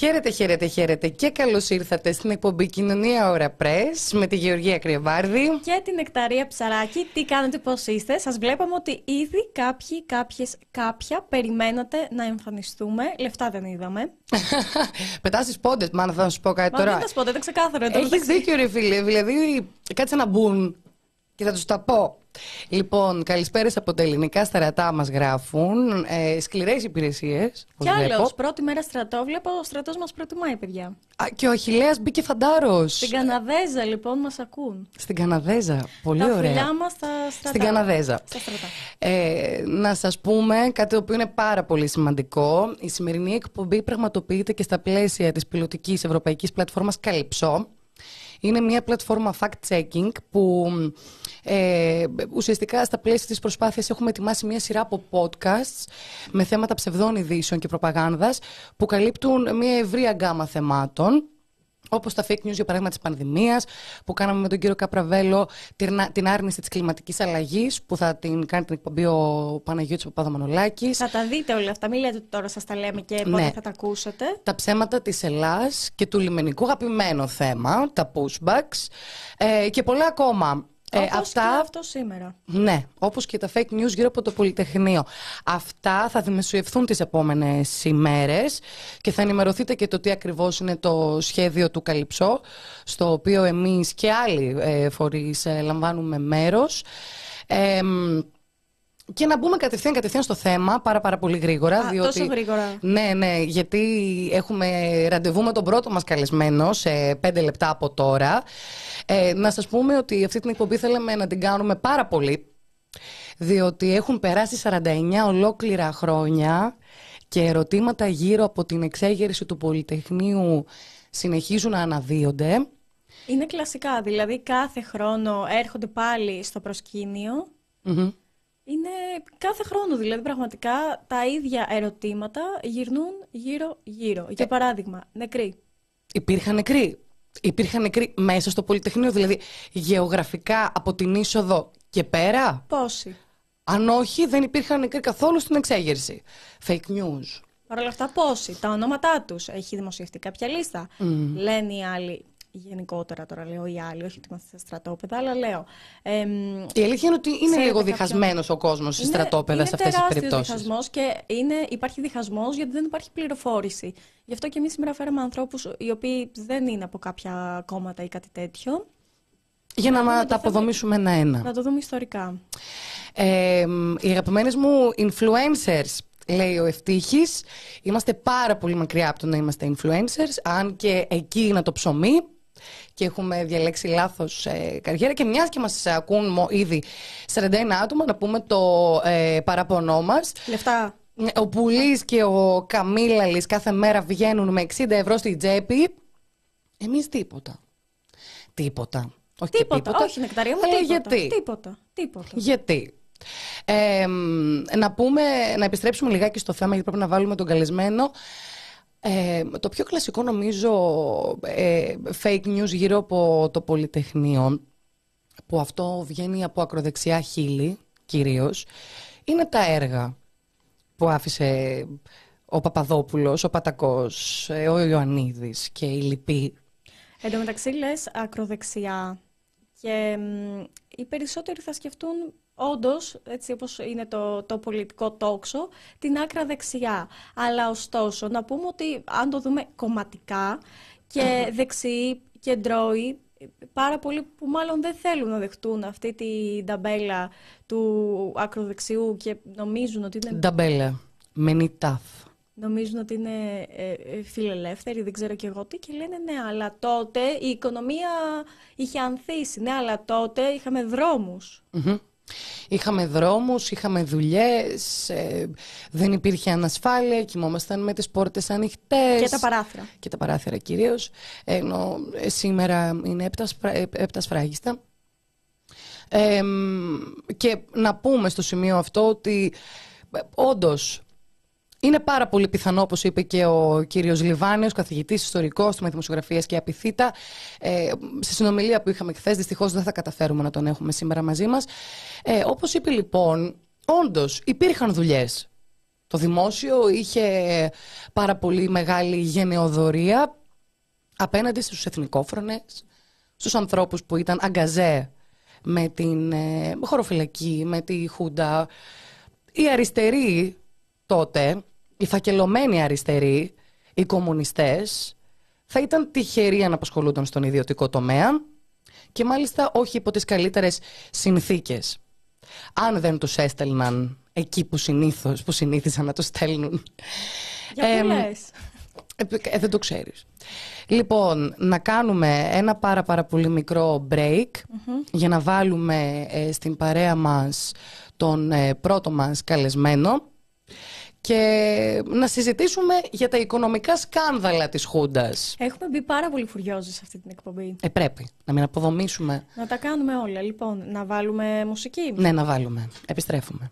Χαίρετε, χαίρετε, χαίρετε και καλώς ήρθατε στην εκπομπή Κοινωνία Ωρα Press με τη Γεωργία Κρυεβάρδη και την Εκταρία Ψαράκη. Τι κάνετε, πώς είστε; Σας βλέπαμε ότι ήδη κάποιοι, κάποιες, κάποια περιμένατε να εμφανιστούμε. Λεφτά δεν είδαμε. Πετάς τις πόντες, μάλλον θα σου πω κάτι Μα τώρα. Δεν θα σου πω, δεν ξεκάθαρο. Έχεις δίκιο, ρε φίλε. Δηλαδή, κάτσε να μπουν και θα τους τα πω. Λοιπόν, καλησπέρα από τα ελληνικά στρατά μας γράφουν. Ε, Σκληρές υπηρεσίες. Κι άλλος, πρώτη μέρα στρατό, βλέπω ο στρατός μας προτιμάει, παιδιά. Α, και ο Αχηλέα μπήκε φαντάρος. Στην Καναδέζα, λοιπόν, μας ακούν. Στην Καναδέζα. Πολύ τα ωραία. φιλιά μας στα στρατά. Στην Καναδέζα. Στα στρατά. Ε, να σας πούμε κάτι το οποίο είναι πάρα πολύ σημαντικό. Η σημερινή εκπομπή πραγματοποιείται και στα πλαίσια της πιλωτικής ευρωπαϊκής πλατφόρμας Καλυψό. Είναι μια πλατφόρμα fact-checking που ε, ουσιαστικά στα πλαίσια της προσπάθειας έχουμε ετοιμάσει μια σειρά από podcasts με θέματα ψευδών ειδήσεων και προπαγάνδας που καλύπτουν μια ευρία γκάμα θεμάτων όπως τα fake news για παράδειγμα της πανδημίας που κάναμε με τον κύριο Καπραβέλο την άρνηση της κλιματικής αλλαγής που θα την κάνει την εκπομπή ο Παναγιώτης Παπαδαμανολάκης. Θα τα δείτε όλα αυτά, μην λέτε ότι τώρα σας τα λέμε και πότε ναι. θα τα ακούσετε. Τα ψέματα της Ελλάς και του λιμενικού αγαπημένο θέμα, τα pushbacks ε, και πολλά ακόμα. Ε, όπως αυτά, και αυτό σήμερα. Ναι, όπως και τα fake news γύρω από το Πολυτεχνείο. Αυτά θα δημοσιευθούν τις επόμενες ημέρες και θα ενημερωθείτε και το τι ακριβώς είναι το σχέδιο του Καλυψό, στο οποίο εμείς και άλλοι ε, φορείς ε, λαμβάνουμε μέρος. Ε, και να μπούμε κατευθείαν, κατευθείαν στο θέμα, πάρα, πάρα πολύ γρήγορα. Α, διότι... τόσο γρήγορα. Ναι, ναι, γιατί έχουμε ραντεβού με τον πρώτο μας καλεσμένο σε πέντε λεπτά από τώρα. Ε, να σας πούμε ότι αυτή την εκπομπή θέλαμε να την κάνουμε πάρα πολύ, διότι έχουν περάσει 49 ολόκληρα χρόνια και ερωτήματα γύρω από την εξέγερση του Πολυτεχνείου συνεχίζουν να αναδύονται. Είναι κλασικά, δηλαδή κάθε χρόνο έρχονται πάλι στο προσκυνιο είναι κάθε χρόνο δηλαδή πραγματικά τα ίδια ερωτήματα γυρνούν γύρω-γύρω. Για παράδειγμα, νεκροί. Υπήρχαν νεκροί. Υπήρχαν νεκροί μέσα στο Πολυτεχνείο, δηλαδή γεωγραφικά από την είσοδο και πέρα; Πόσοι; Αν όχι, δεν υπήρχαν νεκροί καθόλου στην εξέγερση. Fake news. Παρ' όλα αυτά, πόσοι; Τα ονόματά τους. Έχει δημοσιευτεί κάποια λίστα. Λένε οι άλλοι γενικότερα τώρα λέω οι άλλοι, όχι ότι είμαστε στα στρατόπεδα, αλλά λέω. Ε, η αλήθεια είναι ότι είναι λίγο διχασμένος ο κόσμος στη στρατόπεδα σε αυτές τις περιπτώσεις. Είναι διχασμός και είναι, υπάρχει διχασμός γιατί δεν υπάρχει πληροφόρηση. Γι' αυτό και εμείς σήμερα φέραμε ανθρώπους οι οποίοι δεν είναι από κάποια κόμματα ή κάτι τέτοιο. Για να, να τα αποδομήσουμε ένα-ένα. Να το δούμε ιστορικά. Ε, οι αγαπημένες μου influencers λέει ο Ευτύχης. Είμαστε πάρα πολύ μακριά από το να είμαστε influencers, αν και εκεί είναι το ψωμί και έχουμε διαλέξει λάθος ε, καριέρα. Και μιας και μας ακούν ήδη 41 άτομα, να πούμε το ε, παραπονό μας. Λεφτά. Ο Πουλής και ο Καμίλαλης κάθε μέρα βγαίνουν με 60 ευρώ στην τσέπη. Εμείς τίποτα. Τίποτα. Όχι τίποτα, τίποτα. όχι νεκταρία μου, τίποτα. γιατί; Τίποτα, τίποτα. Γιατί; Ε, να πούμε, να επιστρέψουμε λιγάκι στο θέμα γιατί πρέπει να βάλουμε τον καλεσμένο. Ε, το πιο κλασικό νομίζω ε, fake news γύρω από το Πολυτεχνείο που αυτό βγαίνει από ακροδεξιά χείλη κυρίως, είναι τα έργα που άφησε ο Παπαδόπουλος, ο Πατακός, ε, ο Ιωαννίδης και η Λυπή. Εν τω μεταξύ λες ακροδεξιά και οι περισσότεροι θα σκεφτούν όντως, έτσι όπως είναι το, το πολιτικό τόξο, την άκρα δεξιά. Αλλά ωστόσο, να πούμε ότι αν το δούμε κομματικά και δεξιοί, κεντρώοι, πάρα πολλοί που μάλλον δεν θέλουν να δεχτούν αυτή τη νταμπέλα του ακροδεξιού και νομίζουν ότι είναι... Νταμπέλα. Many tough νομίζουν ότι είναι ε, ε, φιλελεύθεροι, δεν ξέρω και εγώ τι, και λένε ναι, αλλά τότε η οικονομία είχε ανθίσει, ναι, αλλά τότε είχαμε Είχαμε δρόμους, είχαμε δουλειές, ε, δεν υπήρχε ανασφάλεια, κοιμόμασταν με τις πόρτες ανοιχτές. Και τα παράθυρα. Και τα παράθυρα κυρίως, ενώ σήμερα είναι έπτα σφράγιστα. και να πούμε στο σημείο αυτό ότι όντως είναι πάρα πολύ πιθανό, όπως είπε και ο κύριος Λιβάνιος, καθηγητής ιστορικός του Δημοσιογραφίας και Απιθύτα, ε, στη συνομιλία που είχαμε χθες, δυστυχώς δεν θα καταφέρουμε να τον έχουμε σήμερα μαζί μας. Ε, όπως είπε λοιπόν, όντως υπήρχαν δουλειές. Το δημόσιο είχε πάρα πολύ μεγάλη γενεοδορία απέναντι στους εθνικόφρονες, στους ανθρώπους που ήταν αγκαζέ με την ε, χωροφυλακή, με τη Χούντα. Οι αριστεροί τότε οι φακελωμένοι αριστεροί, οι κομμουνιστές, θα ήταν τυχεροί αν απασχολούνταν στον ιδιωτικό τομέα και μάλιστα όχι υπό τις καλύτερες συνθήκες. Αν δεν τους έστελναν εκεί που, συνήθως, που συνήθισαν να τους στέλνουν. Για ε, ε, δεν το ξέρεις. Λοιπόν, να κάνουμε ένα πάρα πάρα πολύ μικρό break για να βάλουμε ε, στην παρέα μας τον ε, πρώτο μας καλεσμένο και να συζητήσουμε για τα οικονομικά σκάνδαλα της Χούντας. Έχουμε μπει πάρα πολύ φουριόζοι σε αυτή την εκπομπή. Ε, πρέπει. Να μην αποδομήσουμε. Να τα κάνουμε όλα. Λοιπόν, να βάλουμε μουσική. Ναι, να βάλουμε. Επιστρέφουμε.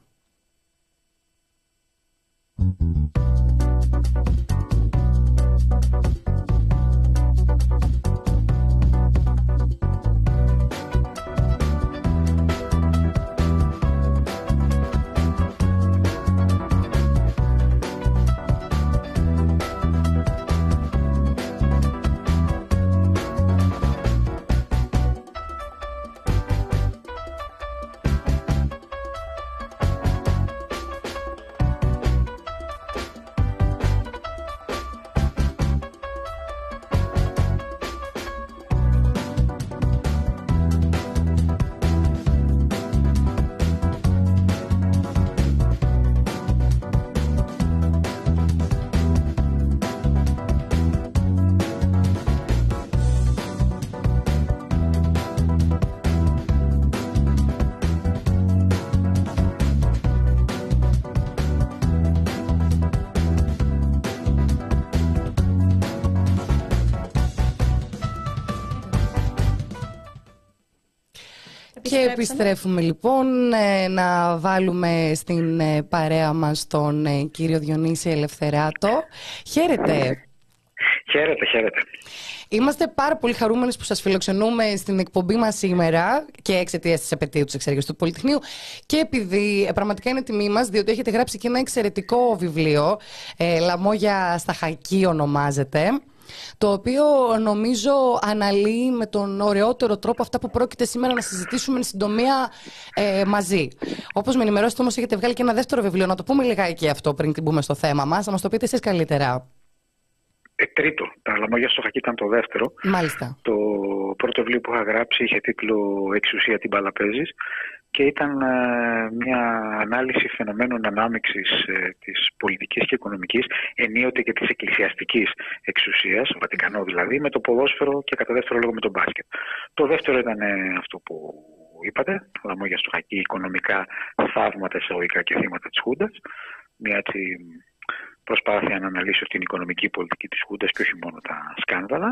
Επιστρέφουμε λοιπόν ε, να βάλουμε στην ε, παρέα μας τον ε, κύριο Διονύση Ελευθεράτο. Χαίρετε. Χαίρετε, χαίρετε. Είμαστε πάρα πολύ χαρούμενοι που σας φιλοξενούμε στην εκπομπή μας σήμερα και εξαιτίας της επαιτίου του εξέργειας του Πολυτεχνείου και επειδή πραγματικά είναι τιμή μας διότι έχετε γράψει και ένα εξαιρετικό βιβλίο ε, «Λαμόγια στα Χακί» ονομάζεται το οποίο νομίζω αναλύει με τον ωραιότερο τρόπο αυτά που πρόκειται σήμερα να συζητήσουμε εν συντομία ε, μαζί. Όπως με ενημερώσετε όμως, έχετε βγάλει και ένα δεύτερο βιβλίο. Να το πούμε λιγάκι αυτό πριν την πούμε στο θέμα μας. Να μας το πείτε εσείς καλύτερα. Ε, τρίτο. Τα λαμόγια στο χακί ήταν το δεύτερο. Μάλιστα. Το πρώτο βιβλίο που είχα γράψει είχε τίτλο Εξουσία την Παλαπέζης και ήταν ε, μια ανάλυση φαινομένων ανάμειξης ε, της πολιτικής και οικονομικής ενίοτε και της εκκλησιαστικής εξουσίας, ο Βατικανό δηλαδή, με το ποδόσφαιρο και κατά δεύτερο λόγο με το μπάσκετ. Το δεύτερο ήταν ε, αυτό που είπατε, το λαμόγια στο χακί, οικονομικά θαύματα εισαγωγικά και θύματα της Χούντας, μια έτσι προσπάθεια να αναλύσω την οικονομική πολιτική της Χούντας και όχι μόνο τα σκανδαλα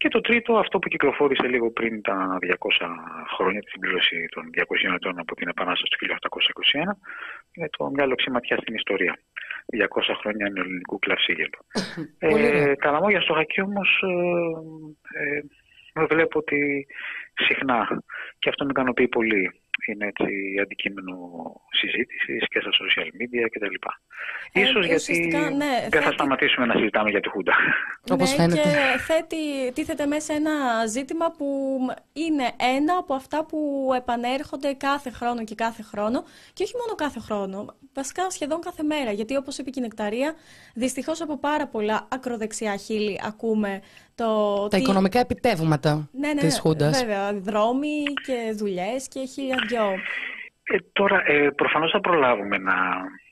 Και το τρίτο, αυτό που κυκλοφόρησε λίγο πριν τα 200 χρόνια, τη συμπλήρωση των 200 ετών από την Επανάσταση του 1821, είναι το μια λοξή ματιά στην ιστορία. 200 χρόνια νεοελληνικού κλαυσίγελου. ε, τα λαμόγια στο χακί όμως ε, ε, βλέπω ότι συχνά και αυτό με ικανοποιεί πολύ είναι έτσι αντικείμενο συζήτηση και στα social media κτλ. Ε, ίσως γιατί ναι, δεν θα σταματήσουμε να συζητάμε για τη Χούντα. Όπως ναι, φαίνεται. Και θέτει, τίθεται μέσα ένα ζήτημα που είναι ένα από αυτά που επανέρχονται κάθε χρόνο και κάθε χρόνο και όχι μόνο κάθε χρόνο, βασικά σχεδόν κάθε μέρα. Γιατί όπως είπε και η Νεκταρία, δυστυχώς από πάρα πολλά ακροδεξιά χείλη ακούμε το, τα οικονομικά επιτεύγματα ναι, ναι, της Χούντας. Βέβαια, δρόμοι και δουλειές και χίλια δυο. Ε, τώρα, ε, προφανώς θα προλάβουμε να,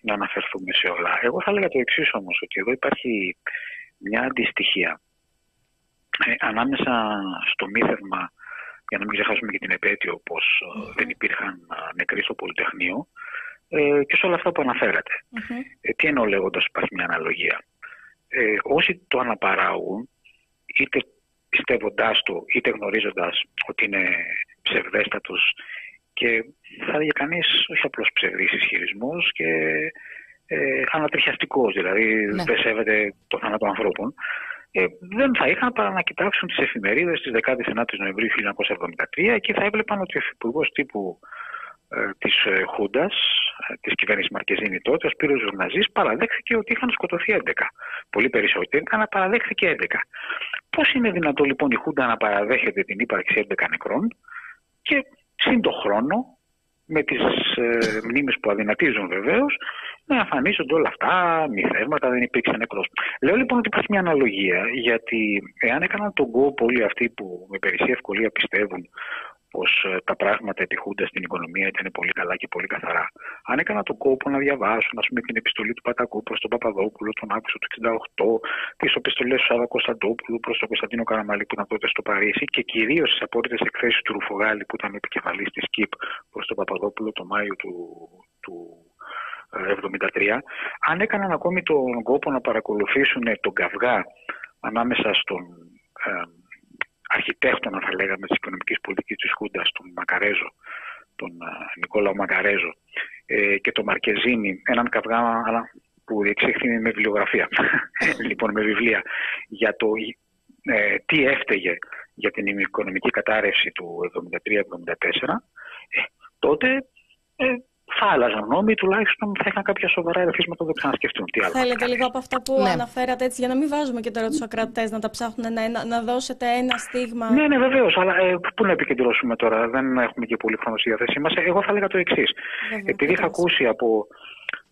να αναφερθούμε σε όλα. Εγώ θα έλεγα το εξής όμως, ότι εδώ υπάρχει μια αντιστοιχία ε, ανάμεσα στο μύθευμα, για να μην ξεχάσουμε και την επέτειο, πως ε, δεν υπήρχαν νεκροί στο Πολυτεχνείο, ε, και σε όλα αυτά που αναφερατε Ε, τι εννοώ λέγοντας υπάρχει μια αναλογία. Ε, όσοι το αναπαράγουν είτε πιστεύοντάς το είτε γνωρίζοντας ότι είναι ψευδέστατος και θα έλεγε κανείς όχι απλώς ψευδής ισχυρισμός και ε, ανατριχιαστικός, δηλαδή ναι. δεν σέβεται το θάνατο ανθρώπων, ε, δεν θα είχαν παρά να κοιτάξουν τις εφημερίδες της 19 Νοεμβρίου 1973 και θα έβλεπαν ότι ο υφυπουργός τύπου ε, της ε, Χούντας, ε, της κυβέρνησης Μαρκεζίνη τότε, ο Σπύρος Ζουρναζής, παραδέχθηκε ότι είχαν σκοτωθεί 11. Πολύ περισσότεροι, αλλά παραδέχθηκε 11. Πώς είναι δυνατό λοιπόν η Χούντα να παραδέχεται την ύπαρξη 11 νεκρών και σύν το χρόνο, με τις ε, μνήμες που αδυνατίζουν βεβαίως, να εμφανίζονται όλα αυτά, μη θέματα, δεν υπήρξε νεκρός. Λέω λοιπόν ότι υπάρχει μια αναλογία, γιατί εάν έκαναν τον κόπο όλοι αυτοί που με περισσή ευκολία πιστεύουν πως ε, τα πράγματα επιχούνται στην οικονομία ήταν πολύ καλά και πολύ καθαρά. Αν έκανα τον κόπο να διαβάσουν ας πούμε, την επιστολή του Πατακού προ τον Παπαδόπουλο τον Αύγουστο του 1968, τις επιστολές του Σάβα Κωνσταντόπουλου προς τον Κωνσταντίνο Καραμαλή που ήταν τότε στο Παρίσι και κυρίως τις απόρριτες εκθέσεις του Ρουφογάλη που ήταν επικεφαλής της ΚΙΠ προς τον Παπαδόπουλο τον Μάιο του, του 1973, ε, αν έκαναν ακόμη τον κόπο να παρακολουθήσουν τον καυγά ανάμεσα στον ε, αρχιτέκτονα θα λέγαμε της οικονομικής πολιτικής της Χούντας, τον Μακαρέζο, τον Νικόλαο Μακαρέζο ε, και τον Μαρκεζίνη, έναν καυγά που διεξήχθη με βιβλιογραφία, λοιπόν με βιβλία, για το ε, τι έφταιγε για την οικονομική κατάρρευση του 73-74, ε, τότε ε, θα άλλαζαν νόμοι, τουλάχιστον θα είχαν κάποια σοβαρά ερεθίσματα που δεν ξανασκεφτούν. Τι άλλο Θέλετε λίγο από αυτά που ναι. αναφέρατε έτσι, για να μην βάζουμε και τώρα τους ακρατές να τα ψάχνουν, να, να δώσετε ένα στίγμα. Ναι, ναι, βεβαίως. Αλλά ε, πού να επικεντρώσουμε τώρα, δεν έχουμε και πολύ χρόνο στη διάθεσή μας. Εγώ θα έλεγα το εξής. Επειδή είχα ακούσει από,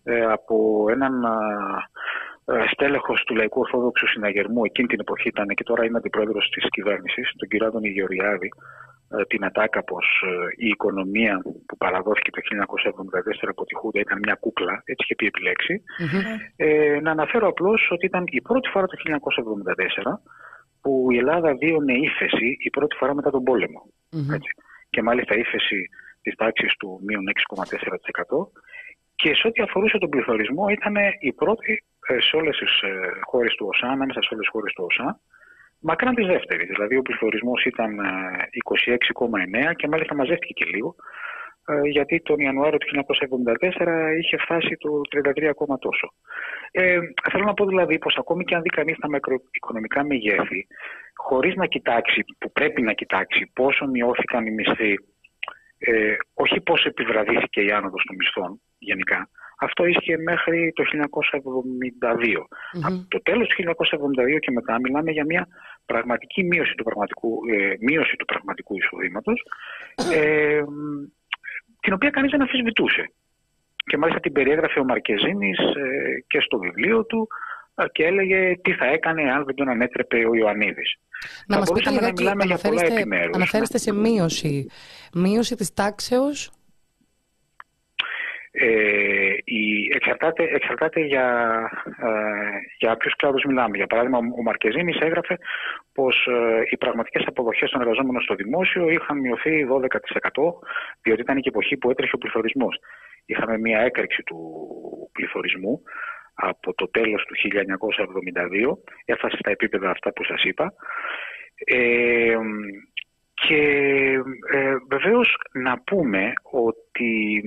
ε, από έναν ε, στέλεχος του Λαϊκού Ορθόδοξου Συναγερμού, εκείνη την εποχή ήταν και τώρα είναι αντιπρόεδρος της κυβέρνησης, τον κύριο Άδωνη Γεωργιάδη, ε, την ατάκα πως ε, η οικονομία που παραδόθηκε το 1974 από τη Χούντα ήταν μια κούκλα, έτσι είχε πει επιλέξει. Ε, να αναφέρω απλώς ότι ήταν η πρώτη φορά το 1974 που η Ελλάδα βίωνε ύφεση η πρώτη φορά μετά τον πολεμο Έτσι. Και μάλιστα ύφεση της τάξης του μείον 6,4% και σε ό,τι αφορούσε τον πληθωρισμό ήταν η πρώτη σε όλες τις χώρες του ΟΣΑ, ανάμεσα σε όλες τις χώρες του ΟΣΑ, μακράν της δεύτερης. Δηλαδή ο πληθωρισμός ήταν 26,9 ε, και μάλιστα μαζεύτηκε και λίγο, ε, γιατί τον Ιανουάριο του 1974 είχε φτάσει το 33 ακόμα τόσο. Ε, θέλω να πω δηλαδή πως ακόμη και αν δει κανείς τα μακροοικονομικά μεγέθη, χωρίς να κοιτάξει, που πρέπει να κοιτάξει πόσο μειώθηκαν οι μισθοί, ε, όχι πόσο επιβραδύθηκε η άνοδος των μισθών γενικά, αυτό ίσχυε μέχρι το 1972. Από το τέλος του 1972 και μετά μιλάμε για μια πραγματική μείωση του πραγματικού, ε, μείωση του πραγματικού εισοδήματος, ε, την οποία κανείς δεν αφισβητούσε. Και μάλιστα την περιέγραφε ο Μαρκεζίνης ε, και στο βιβλίο του ε, και έλεγε τι θα έκανε αν δεν τον ανέτρεπε ο Ιωαννίδης. Να μας πείτε λιγάκι, αναφέρεστε, αναφέρεστε σε μείωση. Μείωση της τάξεως ε, η, εξαρτάται, εξαρτάται για, ε, για ποιους κλάδους μιλάμε. Για παράδειγμα, ο Μαρκεζίνης έγραφε πως ε, οι πραγματικές αποδοχές των εργαζόμενων στο δημόσιο είχαν μειωθεί 12%, διότι ήταν και η εποχή που έτρεχε ο πληθωρισμός. Είχαμε μια έκρηξη του πληθωρισμού από το τέλος του 1972, έφτασε στα επίπεδα αυτά που σας είπα. Ε, και ε, βεβαίως να πούμε ότι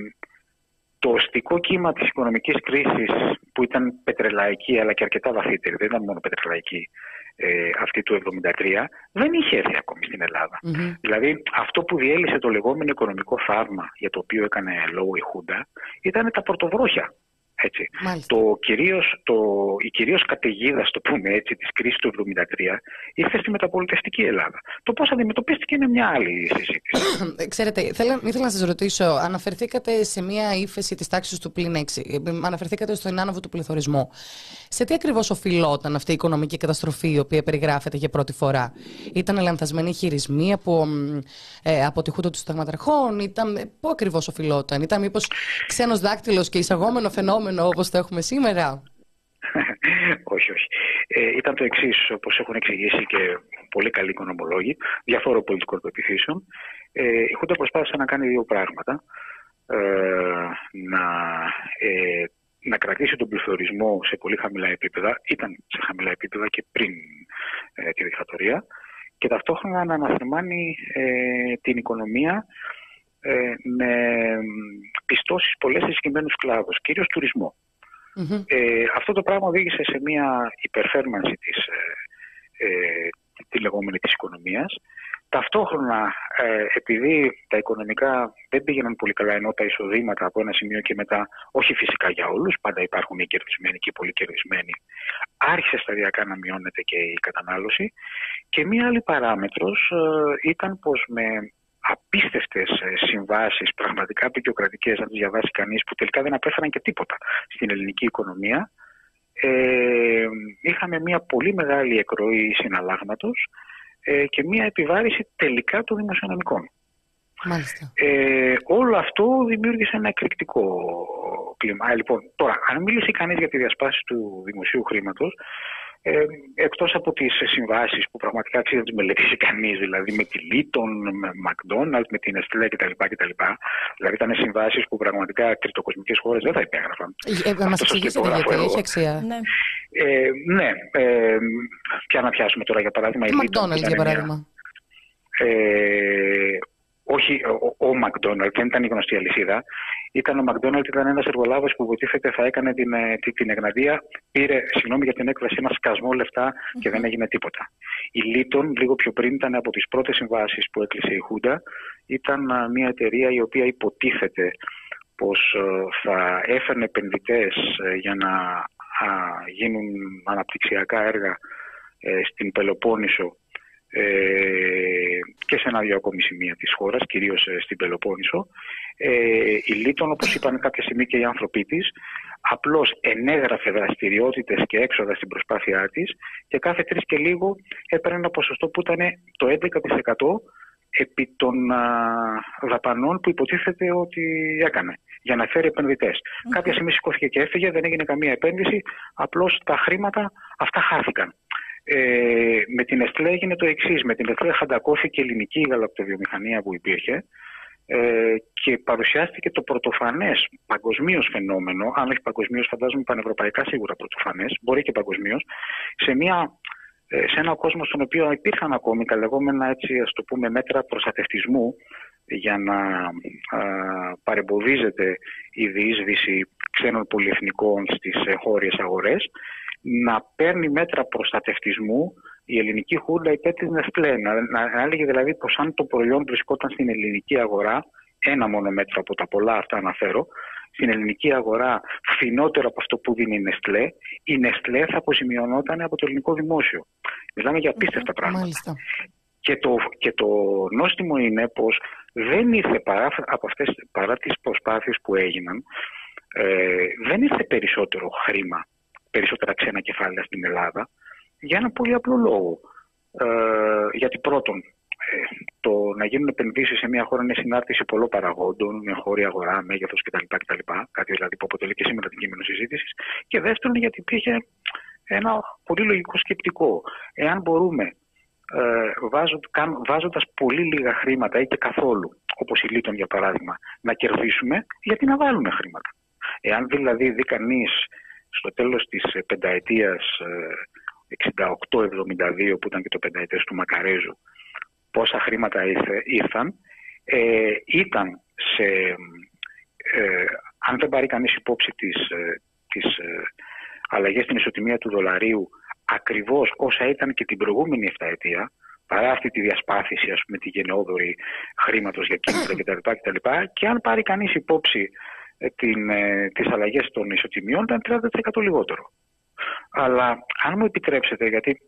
το οστικό κύμα της οικονομικής κρίσης που ήταν πετρελαϊκή αλλά και αρκετά βαθύτερη, δεν ήταν μόνο πετρελαϊκή, ε, αυτή του 1973 δεν είχε έρθει ακόμη στην ελλαδα Δηλαδή αυτό που διέλυσε το λεγόμενο οικονομικό θαύμα για το οποίο έκανε λόγο η Χούντα ήταν τα πρωτοβρόχια έτσι. Το κυρίως, το, η κυρίως καταιγίδα, στο πούμε έτσι, της κρίσης του 1973 ήρθε στη μεταπολιτευτική Ελλάδα. Το πώς αντιμετωπίστηκε είναι μια άλλη συζήτηση. Ξέρετε, θέλω, ήθελα να σας ρωτήσω, αναφερθήκατε σε μια ύφεση της τάξης του πλήν 6, αναφερθήκατε στον άνοβο του πληθωρισμού. Σε τι ακριβώς οφειλόταν αυτή η οικονομική καταστροφή η οποία περιγράφεται για πρώτη φορά; Ήταν λανθασμένοι χειρισμοί από, ε, από τη χούτα του συνταγματαρχών, ήταν, πού ακριβώς οφειλόταν, ήταν μήπως ξένος δάκτυλος και εισαγόμενο φαινόμενο φαινόμενο όπως το έχουμε σήμερα. όχι, όχι. Ε, ήταν το εξής, όπως έχουν εξηγήσει και πολύ καλοί οικονομολόγοι, διαφόρων πολιτικών πεπιθήσεων. Ε, η Χούντα προσπάθησε να κάνει δύο πράγματα. Ε, να, ε, να κρατήσει τον πληθωρισμό σε πολύ χαμηλά επίπεδα, ήταν σε χαμηλά επίπεδα και πριν ε, τη δικτατορία, και ταυτόχρονα να αναθερμάνει ε, την οικονομία ε, με πιστώσεις πολλές σε συγκεκριμένους κλάδους, κυρίως Ε, αυτό το πράγμα οδήγησε σε μια υπερφέρμανση της, ε, ε, τη λεγόμενη της οικονομίας. Ταυτόχρονα, ε, επειδή τα οικονομικά δεν πήγαιναν πολύ καλά, ενώ τα εισοδήματα από ένα σημείο και μετά, όχι φυσικά για όλους, πάντα υπάρχουν οι κερδισμένοι και οι πολύ κερδισμένοι, άρχισε σταδιακά να μειώνεται και η κατανάλωση. Και μία άλλη παράμετρος ε, ήταν πως με απίστευτες ε, συμβάσεις, πραγματικά απεικιοκρατικές, να τις διαβάσει κανείς, που τελικά δεν απέφεραν και τίποτα στην ελληνική οικονομία. Ε, είχαμε μια πολύ μεγάλη εκροή συναλλάγματος ε, και μια επιβάρηση τελικά των δημοσιονομικών. Ε, όλο αυτό δημιούργησε ένα εκρηκτικό κλίμα. λοιπόν, τώρα, αν μιλήσει κανείς για τη διασπάση του δημοσίου χρήματος, ε, εκτός από τις συμβάσεις που πραγματικά αξίζει να τις μελετήσει κανείς, δηλαδή με τη Λίτον, με McDonald's, με την Nestlé κτλ. κτλ. Δηλαδή ήταν συμβάσεις που πραγματικά τριτοκοσμικές χώρες δεν θα υπέγραφαν. Ε, να μας εξηγήσετε γιατί έχει αξία. Ναι, ε, ναι ε, ποια να πιάσουμε τώρα για παράδειγμα. Η McDonald's για παράδειγμα. Ε, όχι ο, ο McDonald's, δεν ήταν η γνωστή αλυσίδα. Ήταν ο McDonald's, ήταν ένας εργολάβος που βοηθήθηκε θα έκανε την, ε, την, την Εγναδία. Πήρε, συγγνώμη για την έκφραση, ένα σκασμό λεφτά και δεν έγινε τίποτα. Η Λίτον, λίγο πιο πριν, ήταν από τις πρώτες συμβάσεις που έκλεισε η Χούντα. Ήταν ε, μια εταιρεία η οποία υποτίθεται πως ε, θα έφερνε επενδυτές για να γίνουν αναπτυξιακά έργα στην Πελοπόννησο ε, και σε ένα-δύο ακόμη σημεία της χώρας, κυρίως ε, στην Πελοπόννησο. Ε, η Λίτων, όπως είπαν κάποια στιγμή και οι άνθρωποι της, απλώς ενέγραφε δραστηριότητες και έξοδα στην προσπάθειά της και κάθε τρεις και λίγο έπαιρνε ένα ποσοστό που ήταν το 11% επί των α, δαπανών που υποτίθεται ότι έκανε για να φέρει επενδυτές. Κάποια στιγμή σηκώθηκε και έφυγε, δεν έγινε καμία επένδυση, απλώς τα χρήματα αυτά χάθηκαν. Ε, με την Εστλέ έγινε το εξής. Με την Εστλέ χαντακώθηκε η ελληνική γαλακτοβιομηχανία που υπήρχε ε, και παρουσιάστηκε το πρωτοφανές παγκοσμίως φαινόμενο, αν όχι παγκοσμίως, φαντάζομαι πανευρωπαϊκά σίγουρα πρωτοφανές, μπορεί και παγκοσμίως, σε, ε, σε ένα κόσμο στον οποίο υπήρχαν ακόμη τα λεγόμενα έτσι, ας το πούμε, μέτρα προστατευτισμού για να α, παρεμποδίζεται η διείσδυση ξένων πολυεθνικών στις χώριες αγορές να παίρνει μέτρα προστατευτισμού η ελληνική χούντα υπέρ της Νεστλέ. Να, να, έλεγε δηλαδή πως αν το προϊόν βρισκόταν στην ελληνική αγορά, ένα μόνο μέτρο από τα πολλά αυτά αναφέρω, στην ελληνική αγορά φθηνότερο από αυτό που δίνει η Νεστλέ, η Νεστλέ θα αποζημιωνόταν από το ελληνικό δημόσιο. Μιλάμε για απίστευτα πράγματα. Και το, και το νόστιμο είναι πως δεν ήρθε παρά, από αυτές, παρά τις προσπάθειες που έγιναν, ε, δεν ήρθε περισσότερο χρήμα περισσότερα ξένα κεφάλαια στην Ελλάδα για ένα πολύ απλό λόγο. Ε, γιατί πρώτον, ε, το να γίνουν επενδύσεις σε μια χώρα είναι συνάρτηση πολλών παραγόντων, μια χώρη αγορά, μέγεθος κτλ, κτλ. Κάτι δηλαδή που αποτελεί και σήμερα την κείμενο συζήτησης. Και δεύτερον, γιατί υπήρχε ένα πολύ λογικό σκεπτικό. Εάν μπορούμε ε, βάζοντας πολύ λίγα χρήματα ή και καθόλου, όπως η Λίτων για παράδειγμα, να κερδίσουμε, γιατί να βάλουμε χρήματα. Εάν δηλαδή δει κανείς στο τέλος της ε, πενταετίας 68-72 ε, που ήταν και το πενταετές του Μακαρέζου πόσα χρήματα ήρθαν ε, ήταν σε ε, αν δεν πάρει κανείς υπόψη τις, τις αλλαγές στην ισοτιμία του δολαρίου ακριβώς όσα ήταν και την προηγούμενη 7 ετία, παρά αυτή τη διασπάθηση, ας πούμε, τη γενναιόδορη χρήματος για κίνητρα κτλ. κτλ. Και αν πάρει κανείς υπόψη ε, την, ε, τις αλλαγές των ισοτιμιών, ήταν 30% λιγότερο. Αλλά αν μου επιτρέψετε, γιατί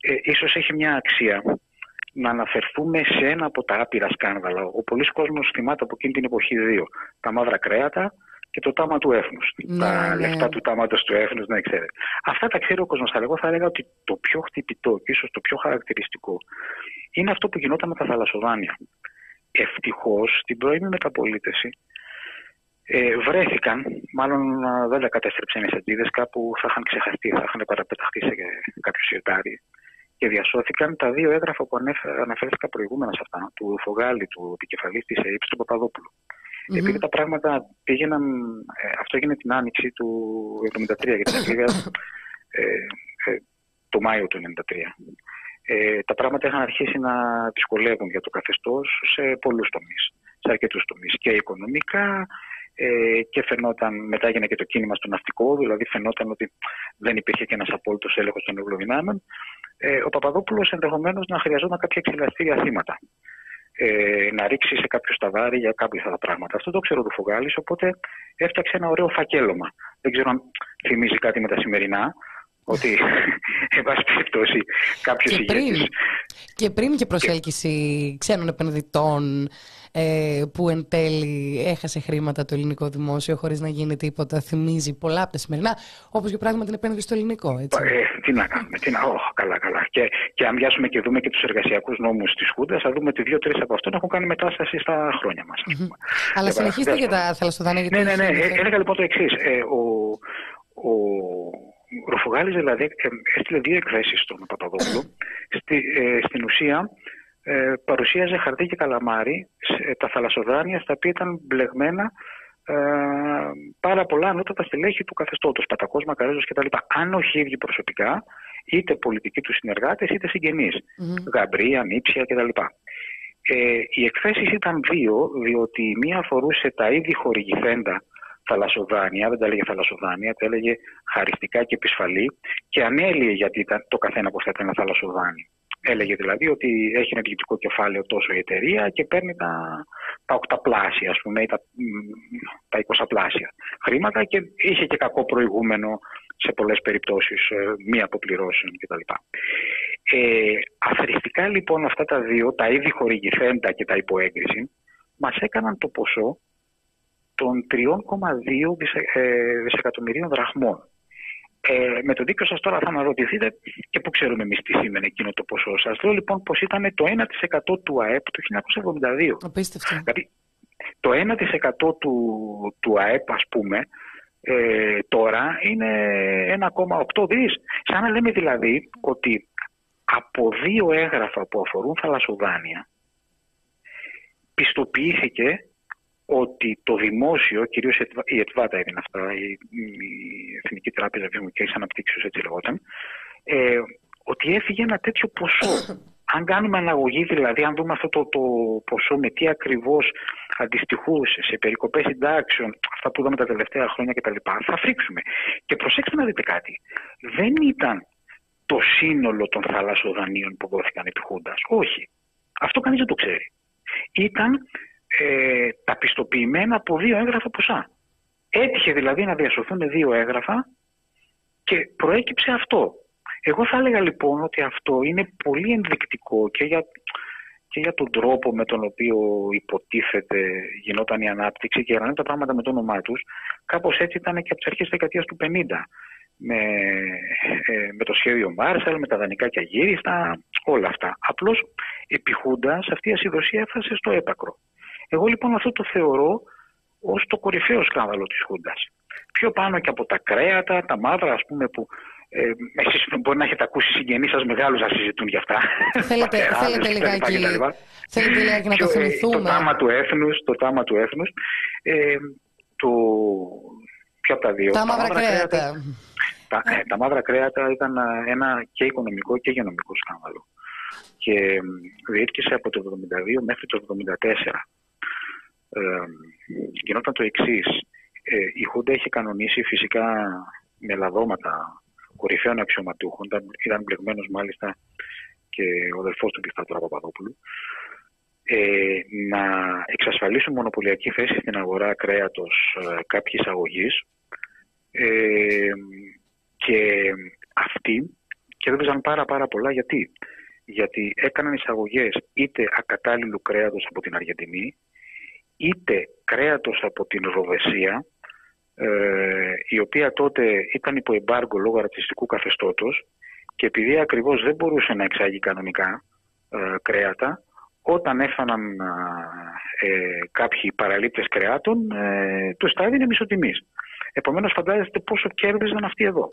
ε, ίσως έχει μια αξία να αναφερθούμε σε ένα από τα άπειρα σκάνδαλα. Ο πολλή κόσμος θυμάται από εκείνη την εποχή δύο. Τα μαύρα κρέατα και το τάμα του έθνους. Ναι, τα ναι. λεφτά του τάματος του έθνους, ναι, ξέρετε. Αυτά τα ξέρει ο κόσμος. Αλλά εγώ θα έλεγα ότι το πιο χτυπητό και ίσως το πιο χαρακτηριστικό είναι αυτό που γινόταν με τα θαλασσοδάνεια. Ευτυχώς στην πρώιμη μεταπολίτευση ε, βρέθηκαν, μάλλον δεν τα κατέστρεψαν οι σαντίδε, κάπου θα είχαν ξεχαστεί, θα είχαν παραπεταχθεί σε κάποιο σιρτάρι και διασώθηκαν τα δύο έγγραφα που αναφέρθηκα προηγούμενα σε αυτά, του Φογάλη, του επικεφαλής της ΕΕΠ, του Παπαδόπουλου. Mm-hmm. Επειδή τα πράγματα πήγαιναν, ε, αυτό έγινε την άνοιξη του 1973, για την ακρίβεια ε, ε, το Μάιο του 1993. Ε, τα πράγματα είχαν αρχίσει να δυσκολεύουν για το καθεστώς σε πολλούς τομείς, σε αρκετούς τομείς. Και οικονομικά ε, και φαινόταν, μετά έγινε και το κίνημα στο ναυτικό, δηλαδή φαινόταν ότι δεν υπήρχε και ένας απόλυτος έλεγχος των ευρωδυνάμεων. Ε, ο Παπαδόπουλος ενδεχομένως να χρειαζόταν κάποια εξελαστήρια θύματα. Ε, να ρίξει σε κάποιο σταβάρι για κάποια αυτά τα πράγματα. Αυτό το ξέρω του Φουγάλη, οπότε έφτιαξε ένα ωραίο φακέλωμα. Δεν ξέρω αν θυμίζει κάτι με τα σημερινά, ότι, εν πάση περιπτώσει, κάποιος ηγέτης. Και πριν και προσέλκυση ξένων επενδυτών ε, που εν τέλει έχασε χρήματα το ελληνικό δημόσιο χωρίς να γίνει τίποτα. Θυμίζει πολλά από τα σημερινά, όπως για παράδειγμα την επένδυση στο ελληνικό. Έτσι. Ε, τι να κάνουμε, τι να. Oh, καλά, καλά. Και, και αν πιάσουμε και δούμε και τους εργασιακούς νόμους της Χούντας, θα δούμε ότι δύο-τρεις από αυτών έχουν κάνει μετάσταση στα χρόνια μας. Mm-hmm. Αλλά συνεχίστε για τα θαλασσοδάνεια. Ναι, ναι, ναι. Ε, έλεγα λοιπόν το εξής. Ε, ο, ο, ο Ροφογάλης δηλαδή ε, έστειλε δύο εκθέσεις στον Παπαδόπουλο. Στη, ε, στην ουσία ε, παρουσίαζε χαρτί και καλαμάρι ε, τα θαλασσοδάνεια στα οποία ήταν μπλεγμένα ε, πάρα πολλά ανώτατα στελέχη του καθεστώτος, Πατακός, Μακαρέζος κτλ. Αν όχι ίδιοι προσωπικά, είτε πολιτικοί τους συνεργάτες, είτε συγγενείς. Mm-hmm. Γαμπρία, Νίψια κτλ. Ε, οι εκθέσεις ήταν δύο, διότι η μία αφορούσε τα ήδη χορηγηθέντα θαλασσοδάνεια, δεν τα έλεγε θαλασσοδάνεια, τα έλεγε χαριστικά και επισφαλή και ανέλυε γιατί το καθένα πως θα ήταν ένα θαλασσοδάνει. Έλεγε δηλαδή ότι έχει ένα διοικητικό κεφάλαιο τόσο η εταιρεία και παίρνει τα, τα οκταπλάσια, ας πούμε, ή τα, τα εικοσαπλάσια χρήματα και είχε και κακό προηγούμενο σε πολλές περιπτώσεις ε, μη αποπληρώσεων κτλ. Ε, αθρηστικά λοιπόν αυτά τα δύο, τα ήδη χορηγηθέντα και τα υποέγκριση, μας έκαναν το ποσό των 3,2 ε, δισεκατομμυρίων δραχμών. Ε, με το δίκιο σας τώρα θα αναρωτηθείτε και πού ξέρουμε εμείς τι σήμαινε εκείνο το ποσό. Σας λέω λοιπόν πως ήταν το 1% του ΑΕΠ του 1972. Απίστευτο. Δηλαδή το 1% του, του ΑΕΠ ας πούμε ε, τώρα είναι 1,8 δις. Σαν να λέμε δηλαδή ότι από δύο έγγραφα που αφορούν θαλασσοδάνεια πιστοποιήθηκε ότι το δημόσιο, κυρίως η ΕΤΒΑΤΑ έδινε αυτά, η, Εθνική Τράπεζα Βιομηχανικής Αναπτύξεως έτσι λεγόταν, ε, ότι έφυγε ένα τέτοιο ποσό. Αν κάνουμε αναγωγή, δηλαδή, αν δούμε αυτό το, το ποσό με τι ακριβώς αντιστοιχούσε σε περικοπές συντάξεων, αυτά που είδαμε τα τελευταία χρόνια κτλ., θα φρίξουμε. Και προσέξτε να δείτε κάτι. Δεν ήταν το σύνολο των θαλασσοδανείων που δόθηκαν επί Χούντας. Όχι. Αυτό κανείς δεν το ξέρει. Ήταν ε, τα πιστοποιημένα από δύο έγγραφα ποσά. Έτυχε δηλαδή να διασωθούν δύο έγγραφα και προέκυψε αυτό. Εγώ θα έλεγα λοιπόν ότι αυτό είναι πολύ ενδεικτικό και για, και για τον τρόπο με τον οποίο υποτίθεται γινόταν η ανάπτυξη και για τα πράγματα με το όνομά τους. Κάπως έτσι ήταν και από τις αρχές της δεκαετίας του 50 με, ε, με το σχέδιο Μάρσαλ, με τα δανεικά και αγύριστα, όλα αυτά. Απλώς επιχούντας αυτή η ασυδοσία έφτασε στο έπακρο. Εγώ λοιπόν αυτό το θεωρώ ως το κορυφαίο σκάνδαλο της Χούντας. Πιο πάνω και από τα κρέατα, τα μαύρα ας πούμε που ε, εσείς μπορεί να έχετε ακούσει συγγενείς σας μεγάλους να συζητούν για αυτά. Θέλετε, θέλετε λιγάκι, θέλετε λιγάκι να το ε, θυμηθούμε. Το τάμα του έθνους, το τάμα του έθνους, ε, το, ποιο από τα δύο; Τα, μαύρα κρέατα. Τα, ε, τα μαύρα κρέατα ήταν ένα και οικονομικό και υγειονομικό σκάνδαλο. Και διήρκησε από το 1972 μέχρι το 1974 ε, γινόταν το εξής. Ε, η Χούντα είχε κανονίσει φυσικά με λαδώματα κορυφαίων αξιωματούχων, ήταν μπλεγμένος μάλιστα και ο αδελφός του Πιθάτωρα Παπαδόπουλου, ε, να εξασφαλίσουν μονοπωλιακή θέση στην αγορά κρέατος ε, κάποιης εισαγωγής ε, και αυτοί κέρδιζαν πάρα πάρα πολλά γιατί; Γιατί έκαναν εισαγωγές είτε ακατάλληλου κρέατος από την Αργεντινή είτε κρέατος από την Ροδεσία ε, η οποία τότε ήταν υπό εμπάργκο λόγω ρατσιστικού καθεστώτος και επειδή ακριβώς δεν μπορούσε να εξάγει κανονικά ε, κρέατα, όταν έφαναν ε, κάποιοι παραλήπτες κρεάτων, ε, τους τα έδινε μισοτιμής. Επομένως φαντάζεστε πόσο κέρδιζαν αυτοί εδώ.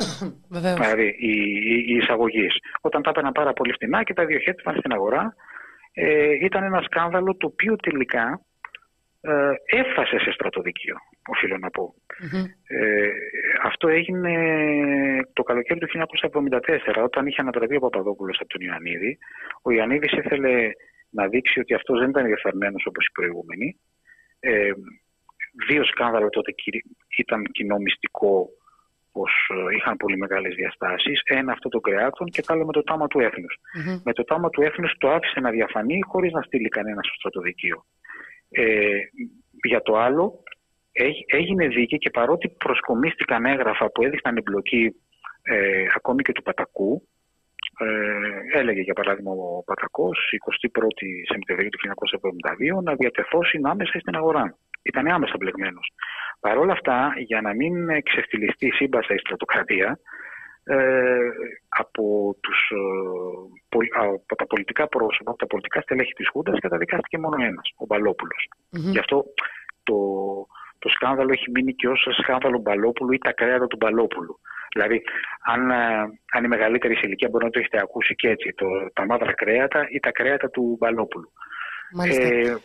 δηλαδή οι, οι, οι εισαγωγείς. Όταν τα έπαιρναν πάρα πολύ φτηνά και τα διοχέτευαν στην αγορά, ε, ήταν ένα σκάνδαλο το οποίο τελικά ε, έφτασε σε στρατοδικείο, οφείλω να πω. Ε, αυτό έγινε το καλοκαίρι του 1974, όταν είχε ανατραπεί ο Παπαδόπουλος από τον Ιωαννίδη. Ο Ιωαννίδης ήθελε να δείξει ότι αυτός δεν ήταν ενδιαφερμένος όπως οι προηγούμενοι. Ε, δύο σκάνδαλα τότε ήταν κοινό μυστικό πως ε, είχαν πολύ μεγάλες διαστάσεις. Ένα αυτό των κρεάτων και το άλλο με το τάμα του εθνους Με το τάμα του έθνους το άφησε να διαφανεί χωρίς να στείλει κανένα στο στρατοδικείο. Ε, για το άλλο, έγινε δίκη και παρότι προσκομίστηκαν έγγραφα που έδειχναν εμπλοκή ε, ακόμη και του Πατακού, ε, έλεγε για παράδειγμα ο Πατακός 21η Σεπτεμβρίου του 1972 να διατεθώσει άμεσα στην αγορά. Ήταν άμεσα μπλεγμένος. Παρ' όλα αυτά, για να μην ξεφτυλιστεί η σύμπασα η στρατοκρατία, ε, από, τους, ε, από τα πολιτικά πρόσωπα, από τα πολιτικά στελέχη της Χούντας καταδικάστηκε μόνο ένας, ο μπαλοπουλος Γι' αυτό το, το σκάνδαλο έχει μείνει και ως σκάνδαλο Μπαλόπουλου ή τα κρέατα του Μπαλόπουλου. Δηλαδή, αν, ε, αν η μεγαλύτερη σε ηλικία μπορεί να το έχετε ακούσει και έτσι, το, τα μαύρα κρέατα ή τα κρέατα του Μπαλόπουλου. Ε,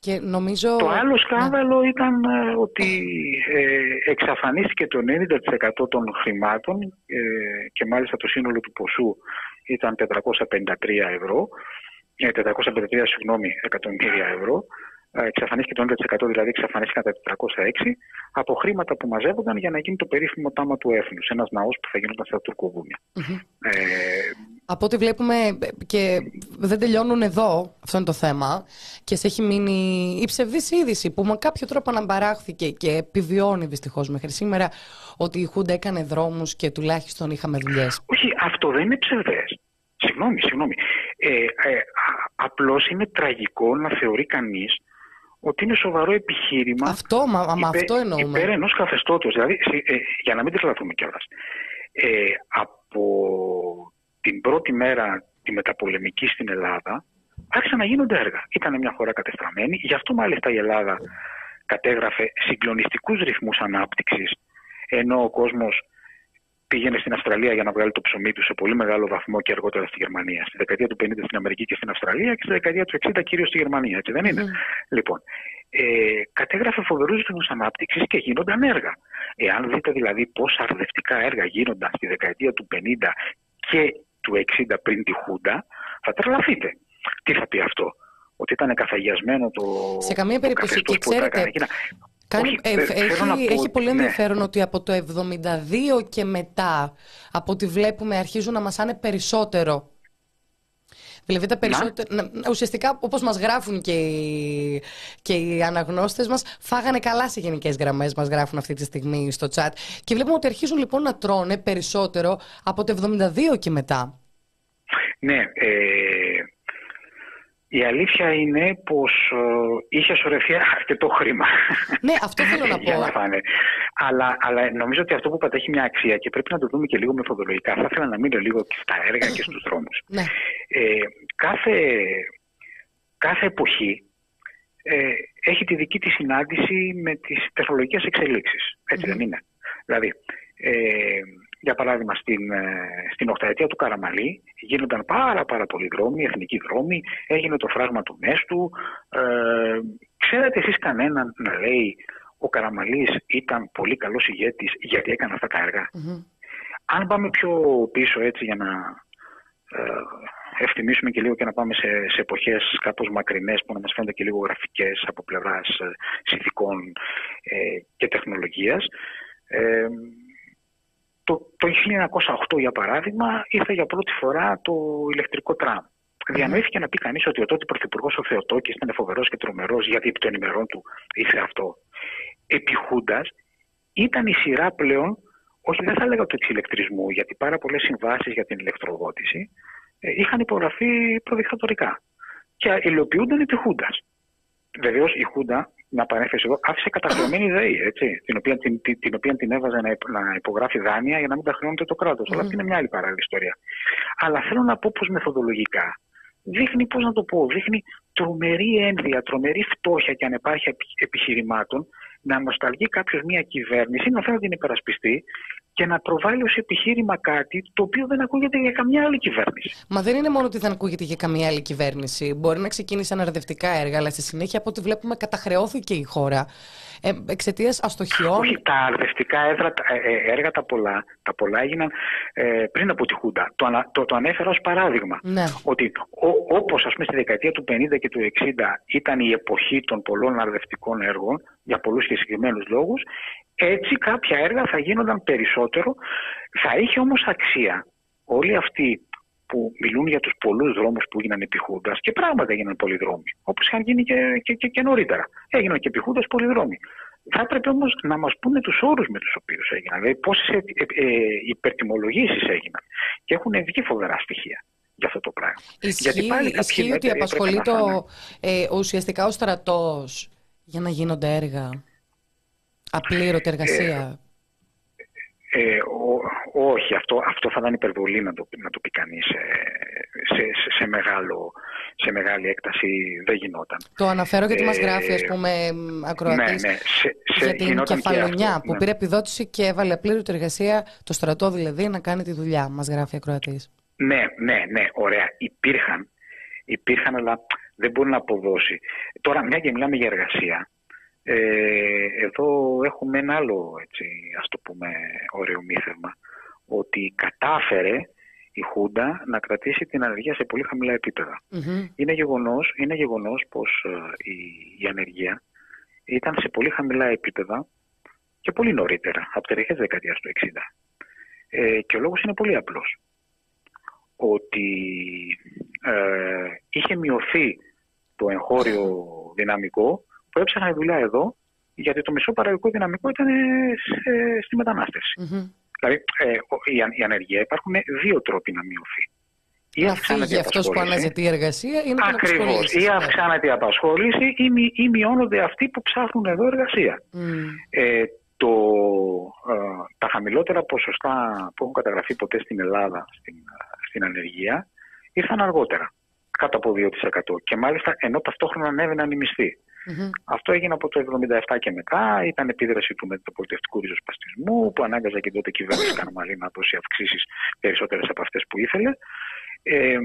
και νομίζω... Το άλλο σκάνδαλο ήταν ε, ότι ε, εξαφανίστηκε το 90% των χρημάτων ε, και μάλιστα το σύνολο του ποσού ήταν 453 ευρώ, 453 συγγνώμη, εκατομμύρια ευρώ. Ε, εξαφανίστηκε το 90% δηλαδή εξαφανίστηκαν τα 406 από χρήματα που μαζεύονταν για να γίνει το περίφημο τάμα του έθνους, ένας ναός που θα γινόταν στα τουρκοβουνια Ε, από ό,τι βλέπουμε και δεν τελειώνουν εδώ, αυτό είναι το θέμα, και σε έχει μείνει η ψευδής είδηση που με κάποιο τρόπο αναμπαράχθηκε και επιβιώνει δυστυχώς μέχρι σήμερα ότι η Χούντα έκανε δρόμους και τουλάχιστον είχαμε δουλειές. Όχι, αυτό δεν είναι ψευδές. Συγγνώμη, συγγνώμη. Ε, ε, απλώς είναι τραγικό να θεωρεί κανείς ότι είναι σοβαρό επιχείρημα. Αυτό, μα, μα υπέ, αυτό εννοούμε. Υπέρ ενός καθεστώτος. Δηλαδή, ε, για να μην τρελαθούμε κιόλας. Ε, από την πρώτη μέρα τη μεταπολεμική στην Ελλάδα άρχισαν να γίνονται έργα. Ήταν μια χώρα κατεστραμμένη. Γι' αυτό μάλιστα η Ελλάδα κατέγραφε συγκλονιστικούς ρυθμούς ανάπτυξης, ενώ ο κόσμος πήγαινε στην Αυστραλία για να βγάλει το ψωμί του σε πολύ μεγάλο βαθμό και αργότερα στη Γερμανία. Στη δεκαετία του 50 στην Αμερική και στην Αυστραλία και στη δεκαετία του 60 κυρίως στη Γερμανία, έτσι δεν είναι; Mm. Λοιπόν, ε, κατέγραφε φοβερούς ρυθμούς ανάπτυξης και γίνονταν έργα. Εάν δείτε δηλαδή πόσα αρδευτικά έργα γίνονταν στη δεκαετία του 50 και του 60 πριν τη Χούντα, θα τρελαθείτε. Τι θα πει αυτό, ότι ήταν καθαγιασμένο το. Σε καμία περίπτωση. Και ξέρετε, Κάνει, ε, έχει, έχει πολύ ναι. ενδιαφέρον ότι από το 72 και μετά, από ό,τι βλέπουμε, αρχίζουν να μασάνε περισσότερο. Δηλαδή τα περισσότερα, ουσιαστικά όπως μας γράφουν και οι, και οι αναγνώστες μας, φάγανε καλά σε γενικές γραμμές, μας γράφουν αυτή τη στιγμή στο chat. Και βλέπουμε ότι αρχίζουν λοιπόν να τρώνε περισσότερο από το 72 και μετά. Ναι, ε, η αλήθεια είναι πως ε, είχε σωρευτεί αρκετό χρήμα. Ναι, αυτό θέλω να πω. αλλά, αλλά νομίζω ότι αυτό που πατέχει μια αξία και πρέπει να το δούμε και λίγο μεθοδολογικά. Θα ήθελα να μείνω λίγο και στα έργα και στους δρόμους. Ναι. Ε, κάθε, κάθε εποχή ε, έχει τη δική της συνάντηση με τις τεχνολογικές εξελίξεις. Έτσι δεν είναι. Δηλαδή, ε, για παράδειγμα, στην, ε, στην οχταετία του Καραμαλή γίνονταν πάρα πάρα πολλοί δρόμοι, εθνικοί δρόμοι, έγινε το φράγμα του Μέστου. Ε, ξέρετε εσείς κανέναν να λέει ο Καραμαλής ήταν πολύ καλός ηγέτης γιατί έκανε αυτά τα έργα. Αν πάμε πιο πίσω έτσι για να ε, ευθυμίσουμε και λίγο και να πάμε σε, σε εποχές κάπως μακρινές που να μας φαίνονται και λίγο γραφικές από πλευράς ε, συνθηκών ε, και τεχνολογίας. Ε, Το, το 1908, για παράδειγμα, ήρθε για πρώτη φορά το ηλεκτρικό τραμ. Διανοήθηκε να πει κανείς ότι ο τότε πρωθυπουργός ο Θεοτόκης ήταν φοβερός και τρομερός, γιατί επί των ημερών του ήρθε αυτό. Επί Χούντας, ήταν η σειρά πλέον, όχι δεν θα έλεγα του εξηλεκτρισμού, γιατί πάρα πολλές συμβάσεις για την ηλεκτροδότηση ε, είχαν υπογραφεί προδικτατορικά και υλοποιούνταν επί Χούντας. Βεβαίως η Χούντα, να παρέφερε εδώ, άφησε καταχρεωμένη ΔΕΗ, έτσι, την, οποία, την, την, την οποία την έβαζε να, να υπογράφει δάνεια για να μην τα χρεώνεται το κράτος. Mm. Αλλά αυτή είναι μια άλλη παράλληλη ιστορία. Αλλά θέλω να πω πως μεθοδολογικά δείχνει, πώς να το πω, δείχνει τρομερή ένδυα, τρομερή φτώχεια και ανεπάρχεια επιχειρημάτων να νοσταλγεί κάποιος μια κυβέρνηση, να θέλει να την υπερασπιστεί και να προβάλλει ως επιχείρημα κάτι το οποίο δεν ακούγεται για καμιά άλλη κυβέρνηση. Μα δεν είναι μόνο ότι δεν ακούγεται για καμία άλλη κυβέρνηση. Μπορεί να ξεκίνησαν αρδευτικά έργα, αλλά στη συνέχεια από ό,τι βλέπουμε καταχρεώθηκε η χώρα ε, εξαιτίας αστοχιών. Όχι, τα αρδευτικά έργα, ε, ε, έργα τα, πολλά, τα πολλά έγιναν ε, πριν από τη Χούντα. Το, το, το ανέφερα ως παράδειγμα. Ναι. Ότι όπως στη δεκαετία του 50 και του 60 ήταν η εποχή των πολλών αρδευτικών έργων για πολλούς και συγκεκριμένους λόγους, έτσι κάποια έργα θα γίνονταν περισσότερο. Θα είχε όμως αξία όλοι αυτοί που μιλούν για τους πολλούς δρόμους που έγιναν επί Χούντας και πράγματα έγιναν πολλοί δρόμοι, όπως είχαν γίνει και, και, και, και νωρίτερα. Έγιναν και επί Χούντας πολλοί δρόμοι. Θα έπρεπε όμως να μας πούνε τους όρους με τους οποίους έγιναν, δηλαδή πόσες ε, ε, υπερτιμολογήσεις έγιναν. Και έχουν βγει φοβερά στοιχεία για αυτό το πράγμα. Ισχύει, Γιατί πάλι ισχύει ότι απασχολεί το, ε, ουσιαστικά ο στρατός για να γίνονται έργα. Απλήρωτη εργασία. Ε, ε, όχι, αυτό, αυτό θα ήταν υπερβολή να το, να το πει κανείς ε, σε, σε, μεγάλο, σε μεγάλη έκταση δεν γινόταν. Το αναφέρω γιατί ε, μας γράφει ας πούμε ακροατής ναι, ναι, σε, για την κεφαλονιά που ναι. πήρε επιδότηση και έβαλε απλήρωτη εργασία το στρατό δηλαδή να κάνει τη δουλειά μας γράφει ακροατής. Ναι, ναι, ναι, ωραία. Υπήρχαν, υπήρχαν αλλά δεν μπορεί να αποδώσει. Τώρα μια και μιλάμε για εργασία ε, εδώ έχουμε ένα άλλο, έτσι, ας το πούμε, ωραίο μύθευμα, ότι κατάφερε η Χούντα να κρατήσει την ανεργία σε πολύ χαμηλά Είναι, γεγονός, είναι γεγονός πως ε, η, η ανεργία ήταν σε πολύ χαμηλά επίπεδα και πολύ νωρίτερα, από τις αρχές δεκαετίας του 60. Ε, και ο λόγος είναι πολύ απλός. Ότι ε, είχε μειωθεί το εγχώριο δυναμικό που έψαχναν δουλειά εδώ, γιατί το μισό παραγωγικό δυναμικό ήταν στη μεταναστευση Δηλαδή, ε, η, ανεργία υπάρχουν δύο τρόποι να μειωθεί. Ή να φύγει αυτό που αναζητεί εργασία ή να Ακριβώς. Ή αυξάνεται η απασχόληση ή, ή μειώνονται αυτοί που ψάχνουν εδώ εργασία. Ε, το, ε, τα χαμηλότερα ποσοστά που έχουν καταγραφεί ποτέ στην Ελλάδα στην, στην ανεργία ήρθαν αργότερα, κάτω από 2%. Και μάλιστα ενώ ταυτόχρονα ανέβαιναν οι μισθοί. Mm-hmm. Αυτό έγινε από το 1977 και μετά. Ήταν επίδραση του μεταπολιτευτικού ριζοσπαστισμού που ανάγκαζε και τότε η κυβέρνηση Καρμαλή να δώσει αυξήσεις περισσότερες από αυτές που ήθελε. Ε,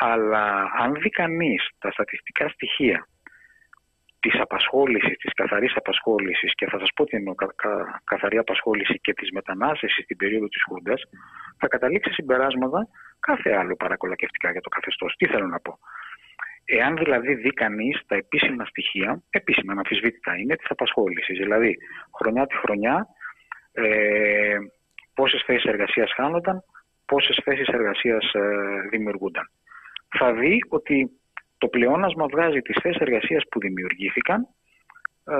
αλλά αν δει κανείς τα στατιστικά στοιχεία της απασχόλησης, της καθαρής απασχόλησης και θα σας πω τι εννοώ κα, κα, καθαρή απασχόληση και της μετανάστευσης στην περίοδο της Χούντας, θα καταλήξει συμπεράσματα κάθε άλλο παρακολακευτικά για το καθεστώς. Τι θέλω να πω; Εάν δηλαδή δει κανείς τα επίσημα στοιχεία, επίσημα αναμφισβήτητα είναι της απασχόλησης. Δηλαδή, χρονιά τη χρονιά, ε, πόσες θέσεις εργασίας χάνονταν, πόσες θέσεις εργασίας ε, δημιουργούνταν. Θα δει ότι το πλεόνασμα βγάζει τις θέσεις εργασίας που δημιουργήθηκαν ε,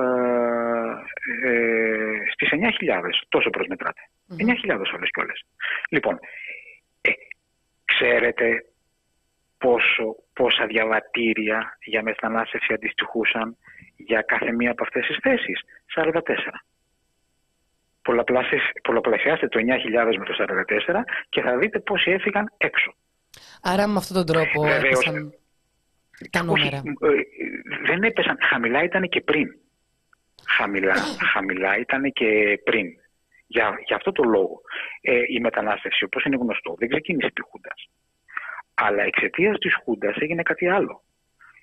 ε, στις 9.000, τόσο προσμετράται. Mm-hmm. 9.000 όλες και όλες. Λοιπόν, ε, ξέρετε πόσο, πόσα διαβατήρια για μετανάστευση αντιστοιχούσαν για κάθε μία από αυτές τις θέσεις. 44. Πολλαπλασιάστε το 9.000 με το 44 και θα δείτε πόσοι έφυγαν έξω. Άρα με αυτόν τον τρόπο Βεβαίως, έπεσαν τα νούμερα. Όχι, ε, δεν έπεσαν. Χαμηλά ήταν και πριν. Χαμηλά, χαμηλά ήταν και πριν. Για, για αυτό το λόγο. Ε, η μετανάστευση, όπως είναι γνωστό, δεν ξεκίνησε επί αλλά εξαιτίας της Χούντας έγινε κάτι άλλο.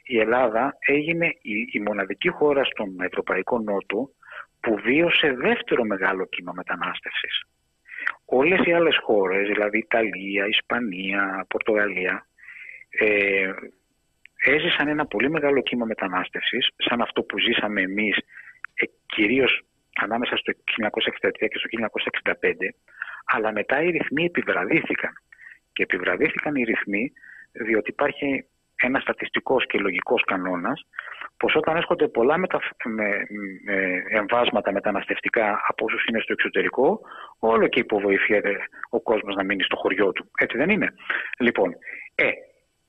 Η Ελλάδα έγινε η, η μοναδική χώρα στον Ευρωπαϊκό Νότο που βίωσε δεύτερο μεγάλο κύμα μετανάστευσης. Όλες οι άλλες χώρες, δηλαδή Ιταλία, Ισπανία, Πορτογαλία, ε, έζησαν ένα πολύ μεγάλο κύμα μετανάστευσης, σαν αυτό που ζήσαμε εμείς, ε, κυρίως ανάμεσα στο 1963 και στο 1965, Αλλά μετά οι ρυθμοί επιβραδύθηκαν. Και επιβραδύθηκαν οι ρυθμοί διότι υπάρχει ένας στατιστικός και λογικός κανόνας πως όταν έρχονται πολλά μετα... με... με εμβάσματα μεταναστευτικά από όσους είναι στο εξωτερικό, όλο και υποβοηθιέται ο κόσμος να μείνει στο χωριό του. Έτσι δεν είναι. Λοιπόν, ε,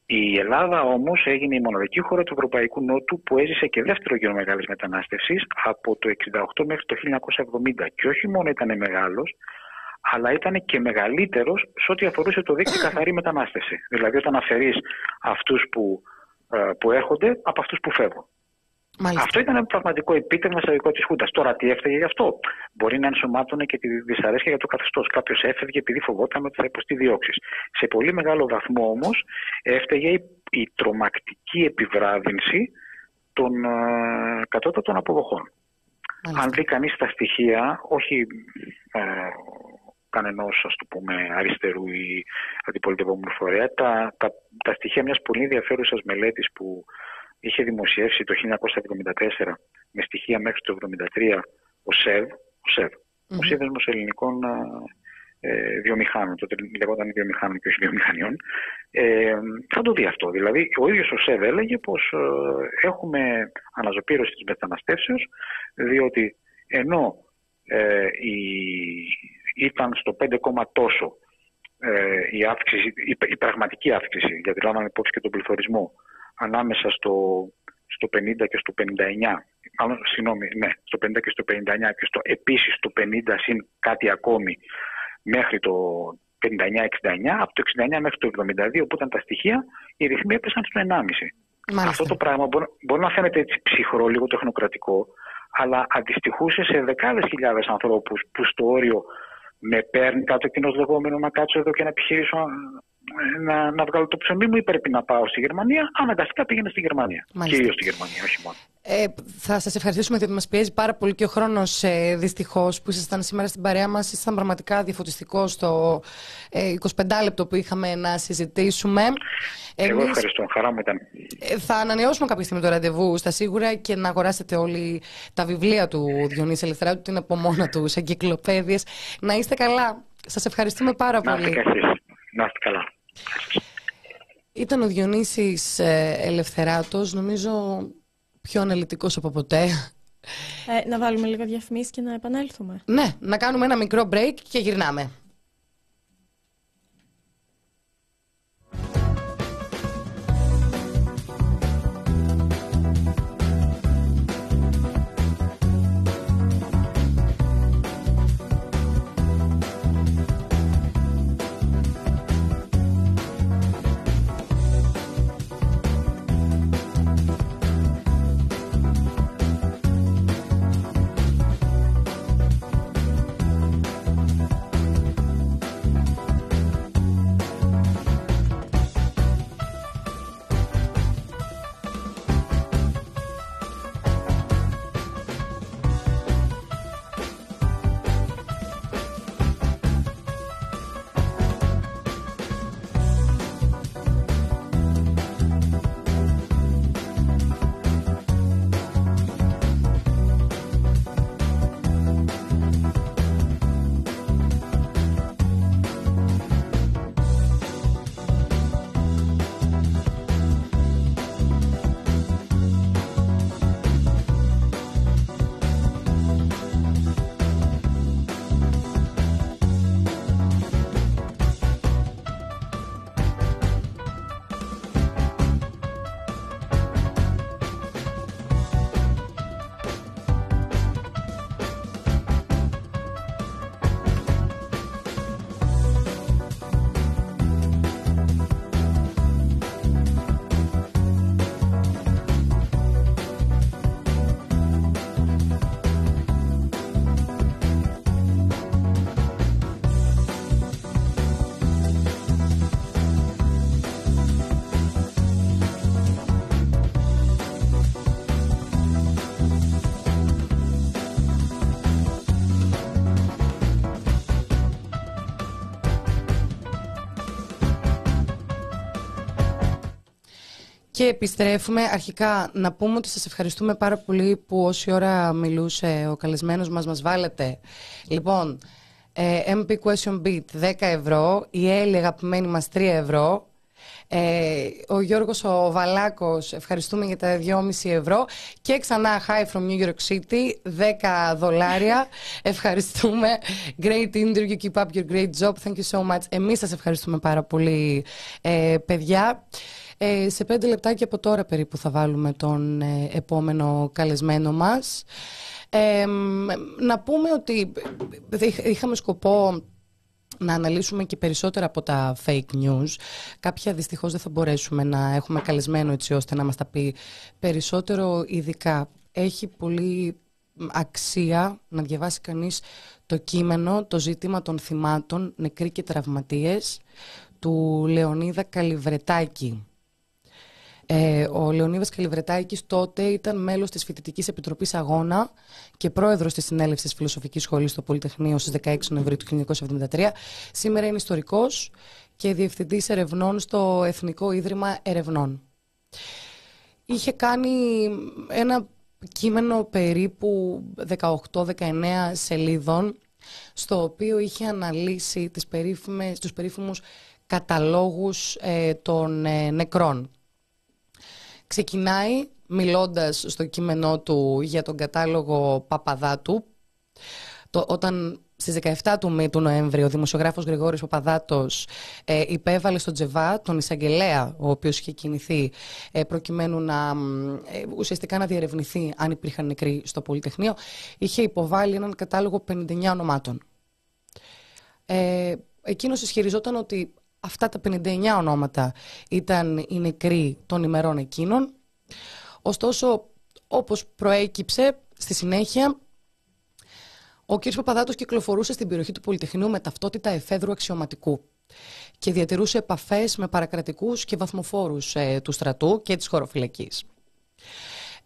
η Ελλάδα όμως έγινε η μοναδική χώρα του Ευρωπαϊκού Νότου που έζησε και δεύτερο γύρο μεγάλης μετανάστευσης από το 1968 μέχρι το 1970. Και όχι μόνο ήταν μεγάλος, αλλά ήταν και μεγαλύτερος σε ό,τι αφορούσε το δίκτυο καθαρή μετανάστευση. Δηλαδή, όταν αφαιρείς αυτούς που, ε, που έρχονται από αυτούς που φεύγουν. Μάλιστα. Αυτό ήταν ένα πραγματικό επίτευγμα σε δικό της Χούντας. Τώρα τι έφταιγε γι' αυτό; Μπορεί να ενσωμάτωνε και τη δυσαρέσκεια για το καθεστώς. Κάποιος έφευγε επειδή φοβόταν ότι θα υποστεί διώξεις. Σε πολύ μεγάλο βαθμό όμως έφταιγε η, η τρομακτική επιβράδυνση των uh, κατώτατων αποδοχών. Μάλιστα. Αν δει κανείς τα στοιχεία, όχι ε, κανενό αριστερού ή αντιπολιτευόμενου φορέα, τα, τα, τα στοιχεία μιας πολύ ενδιαφέρουσας μελέτης που είχε δημοσιεύσει το 1974 με στοιχεία μέχρι το 1973 ο ΣΕΒ, ο, ΣΕΒ, ο Σύνδεσμος Ελληνικών ε, Βιομηχάνων, τότε λεγόταν βιομηχάνων και όχι βιομηχανιών, ε, θα το δει αυτό. Δηλαδή, ο ίδιος ο ΣΕΒ έλεγε πως ε, έχουμε αναζωπήρωση της μεταναστεύσεως, διότι ενώ ε, η, ήταν στο 5, τόσο ε, η, αύξηση, η, η, πραγματική αύξηση, γιατί λάβαμε υπόψη και τον πληθωρισμό, ανάμεσα στο, στο 50 και στο 59, μάλλον, συγγνώμη, ναι, στο 50 και στο 59 και στο επίσης στο 50 συν κάτι ακόμη μέχρι το 59-69, από το 69 μέχρι το 72 που ήταν τα στοιχεία, οι ρυθμοί έπεσαν στο 1,5. Μάλιστα. Αυτό το πράγμα μπορεί, μπορεί να φαίνεται έτσι ψυχρό, λίγο τεχνοκρατικό, αλλά αντιστοιχούσε σε δεκάδες χιλιάδες ανθρώπους που στο όριο με παίρνει κάτω κοινό λεγόμενο να κάτσω εδώ και να επιχειρήσω να, να βγάλω το ψωμί μου ή πρέπει να πάω στη Γερμανία, αναγκαστικά πήγαινε στη Γερμανία. Μάλιστα. Κυρίως στη Γερμανία, όχι μόνο. Ε, θα σας ευχαριστήσουμε διότι μας πιέζει πάρα πολύ και ο χρόνος ε, δυστυχώς που ήσασταν σήμερα στην παρέα μας. Ήσασταν πραγματικά διαφωτιστικός στο ε, 25 λεπτό που είχαμε να συζητήσουμε. Εγώ Εμείς, ευχαριστώ. Χαρά μου ήταν. Ε, θα ανανεώσουμε κάποια στιγμή το ραντεβού στα σίγουρα και να αγοράσετε όλοι τα βιβλία του Διονύση Ελευθεράου, που είναι από μόνα τους σε εγκυκλοπαίδειες. Να είστε καλά. Σας ευχαριστούμε πάρα πολύ. Να είστε, να είστε καλά. Ήταν ο Διονύσης ε, Ελευθεράτος, νομίζω πιο αναλυτικός από ποτέ. Ε, να βάλουμε λίγο διαφημίσεις και να επανέλθουμε. Ναι, να κάνουμε ένα μικρό break και γυρνάμε. Και επιστρέφουμε. Αρχικά να πούμε ότι σας ευχαριστούμε πάρα πολύ που όση ώρα μιλούσε ο καλεσμένος μας μας βάλετε. Λοιπόν, Ε, MP Question Beat 10 ευρώ. Η Έλλη αγαπημένη μας 3 ευρώ. Ε, ο Γιώργος ο Βαλάκος, ευχαριστούμε για τα 2,5 ευρώ. Και ξανά Hi from New York City, 10 δολάρια. ευχαριστούμε. Great interview, keep up your great job. Thank you so much. Εμείς σας ευχαριστούμε πάρα πολύ, ε, παιδιά. Ε, σε πέντε λεπτάκια από τώρα περίπου θα βάλουμε τον ε, επόμενο καλεσμένο μας. Ε, να πούμε ότι είχαμε σκοπό να αναλύσουμε και περισσότερα από τα fake news. Κάποια δυστυχώς δεν θα μπορέσουμε να έχουμε καλεσμένο έτσι ώστε να μας τα πει περισσότερο ειδικά. Έχει πολύ αξία να διαβάσει κανείς το κείμενο, το ζήτημα των θυμάτων, νεκροί και τραυματίες του Λεωνίδα Καλιβρετάκη. Ε, ο Λεωνίδας Καλιβρετάκη τότε ήταν μέλος της Φοιτητικής Επιτροπής Αγώνα και πρόεδρος της Συνέλευσης Φιλοσοφικής Σχολής στο Πολυτεχνείο στις 16 Νοεμβρίου του 1973. Σήμερα είναι ιστορικός και διευθυντής ερευνών στο Εθνικό Ίδρυμα Ερευνών. Είχε κάνει ένα κείμενο περίπου 18-19 σελίδων στο οποίο είχε αναλύσει τις περίφημες, τους περίφημους καταλόγους ε, των ε, νεκρών. Ξεκινάει μιλώντας στο κείμενό του για τον κατάλογο Παπαδάτου, το, όταν στις 17 του, του Νοέμβρη ο δημοσιογράφος Γρηγόρης Παπαδάτος ε, υπέβαλε στον Τζεβά τον εισαγγελέα ο οποίος είχε κινηθεί ε, προκειμένου να ε, ουσιαστικά να διερευνηθεί αν υπήρχαν νεκροί στο Πολυτεχνείο είχε υποβάλει έναν κατάλογο 59 ονομάτων. Ε, εκείνος ισχυριζόταν ότι αυτά τα 59 ονόματα ήταν οι νεκροί των ημερών εκείνων. Ωστόσο, όπως προέκυψε στη συνέχεια, ο κ. Παπαδάτος κυκλοφορούσε στην περιοχή του Πολυτεχνείου με ταυτότητα εφέδρου αξιωματικού και διατηρούσε επαφές με παρακρατικούς και βαθμοφόρους ε, του στρατού και της χωροφυλακής.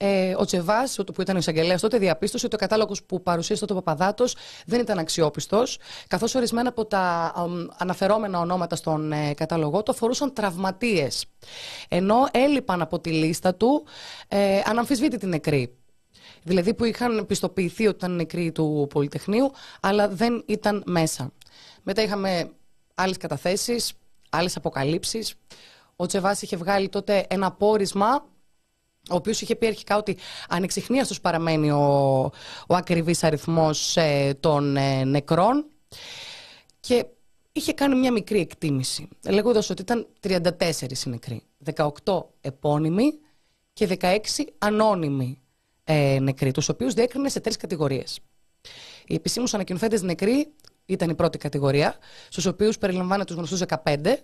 Ε, ο Τσεβά, που ήταν ο εισαγγελέας τότε, διαπίστωσε ότι ο κατάλογος που παρουσίασε τότε ο Παπαδάτος δεν ήταν αξιόπιστος, καθώς ορισμένα από τα αναφερόμενα ονόματα στον ε, κατάλογο του αφορούσαν τραυματίες. Ενώ έλειπαν από τη λίστα του ε, αναμφισβήτητοι νεκροί. Δηλαδή που είχαν πιστοποιηθεί ότι ήταν νεκροί του Πολυτεχνείου, αλλά δεν ήταν μέσα. Μετά είχαμε άλλες καταθέσεις, άλλες αποκαλύψεις. Ο Τσεβά είχε βγάλει τότε ένα πόρισμα ο οποίος είχε πει αρχικά ότι ανεξιχνίαστος παραμένει ο, ο ακριβής αριθμός ε, των ε, νεκρών και είχε κάνει μια μικρή εκτίμηση λέγοντας ότι ήταν 34 οι νεκροί, 18 επώνυμοι και 16 ανώνυμοι ε, νεκροί, τους οποίους διέκρινε σε τρεις κατηγορίες. Οι επισήμους ανακοινωθέντες νεκροί ήταν η πρώτη κατηγορία, στους οποίους περιλαμβάνεται τους γνωστούς 15.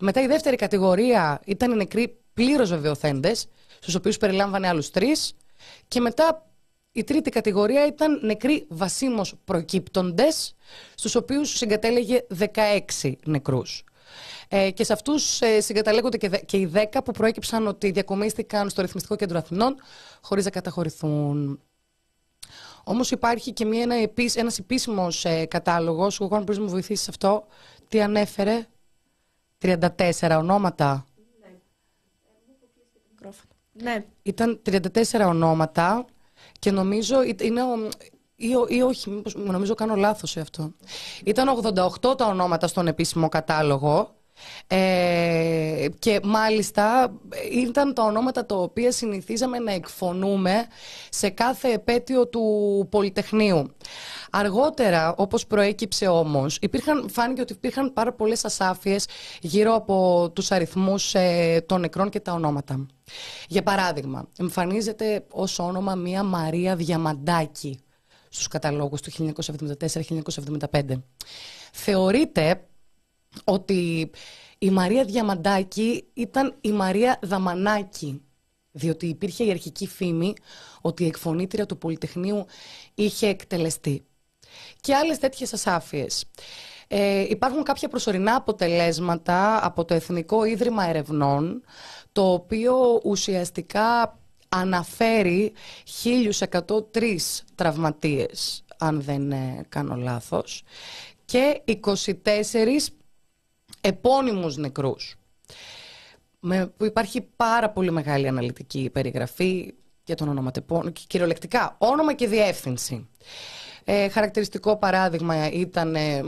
Μετά η δεύτερη κατηγορία ήταν οι νεκροί πλήρως βεβαιωθέντες, στους οποίους περιλάμβανε άλλους τρεις και μετά η τρίτη κατηγορία ήταν νεκροί βασίμως προκύπτοντες, στους οποίους συγκατέλεγε 16 νεκρούς. Ε, και σε αυτούς ε, συγκαταλέγονται και, και οι 10 που προέκυψαν ότι διακομίστηκαν στο Ρυθμιστικό Κέντρο Αθηνών χωρίς να καταχωρηθούν. Όμως υπάρχει και μια, ένα, ένας επίσημος ε, κατάλογος, εγώ αν μπορείς να μου βοηθήσεις αυτό, τι ανέφερε, 34 ονόματα. Ναι. Ήταν 34 ονόματα και νομίζω είναι ή, ή όχι, νομίζω κάνω λάθος σε αυτό. Ήταν 88 τα ονόματα στον επίσημο κατάλογο ε, και μάλιστα ήταν τα ονόματα τα οποία συνηθίζαμε να εκφωνούμε σε κάθε επέτειο του Πολυτεχνείου. Αργότερα, όπως προέκυψε όμως, υπήρχαν, φάνηκε ότι υπήρχαν πάρα πολλές ασάφειες γύρω από τους αριθμούς ε, των νεκρών και τα ονόματα. Για παράδειγμα, εμφανίζεται ως όνομα μία Μαρία Διαμαντάκη στους καταλόγους του 1974-1975. Θεωρείται ότι η Μαρία Διαμαντάκη ήταν η Μαρία Δαμανάκη, διότι υπήρχε η αρχική φήμη ότι η εκφωνήτρια του Πολυτεχνείου είχε εκτελεστεί. Και άλλες τέτοιες ασάφειες. Ε, υπάρχουν κάποια προσωρινά αποτελέσματα από το Εθνικό Ίδρυμα Ερευνών, το οποίο ουσιαστικά αναφέρει 1.103 τραυματίες, αν δεν ε, κάνω λάθος, και 24 επώνυμους νεκρούς. Με, που υπάρχει πάρα πολύ μεγάλη αναλυτική περιγραφή για τον ονοματεπώνυμο και κυριολεκτικά όνομα και διεύθυνση. Ε, χαρακτηριστικό παράδειγμα ήταν ε,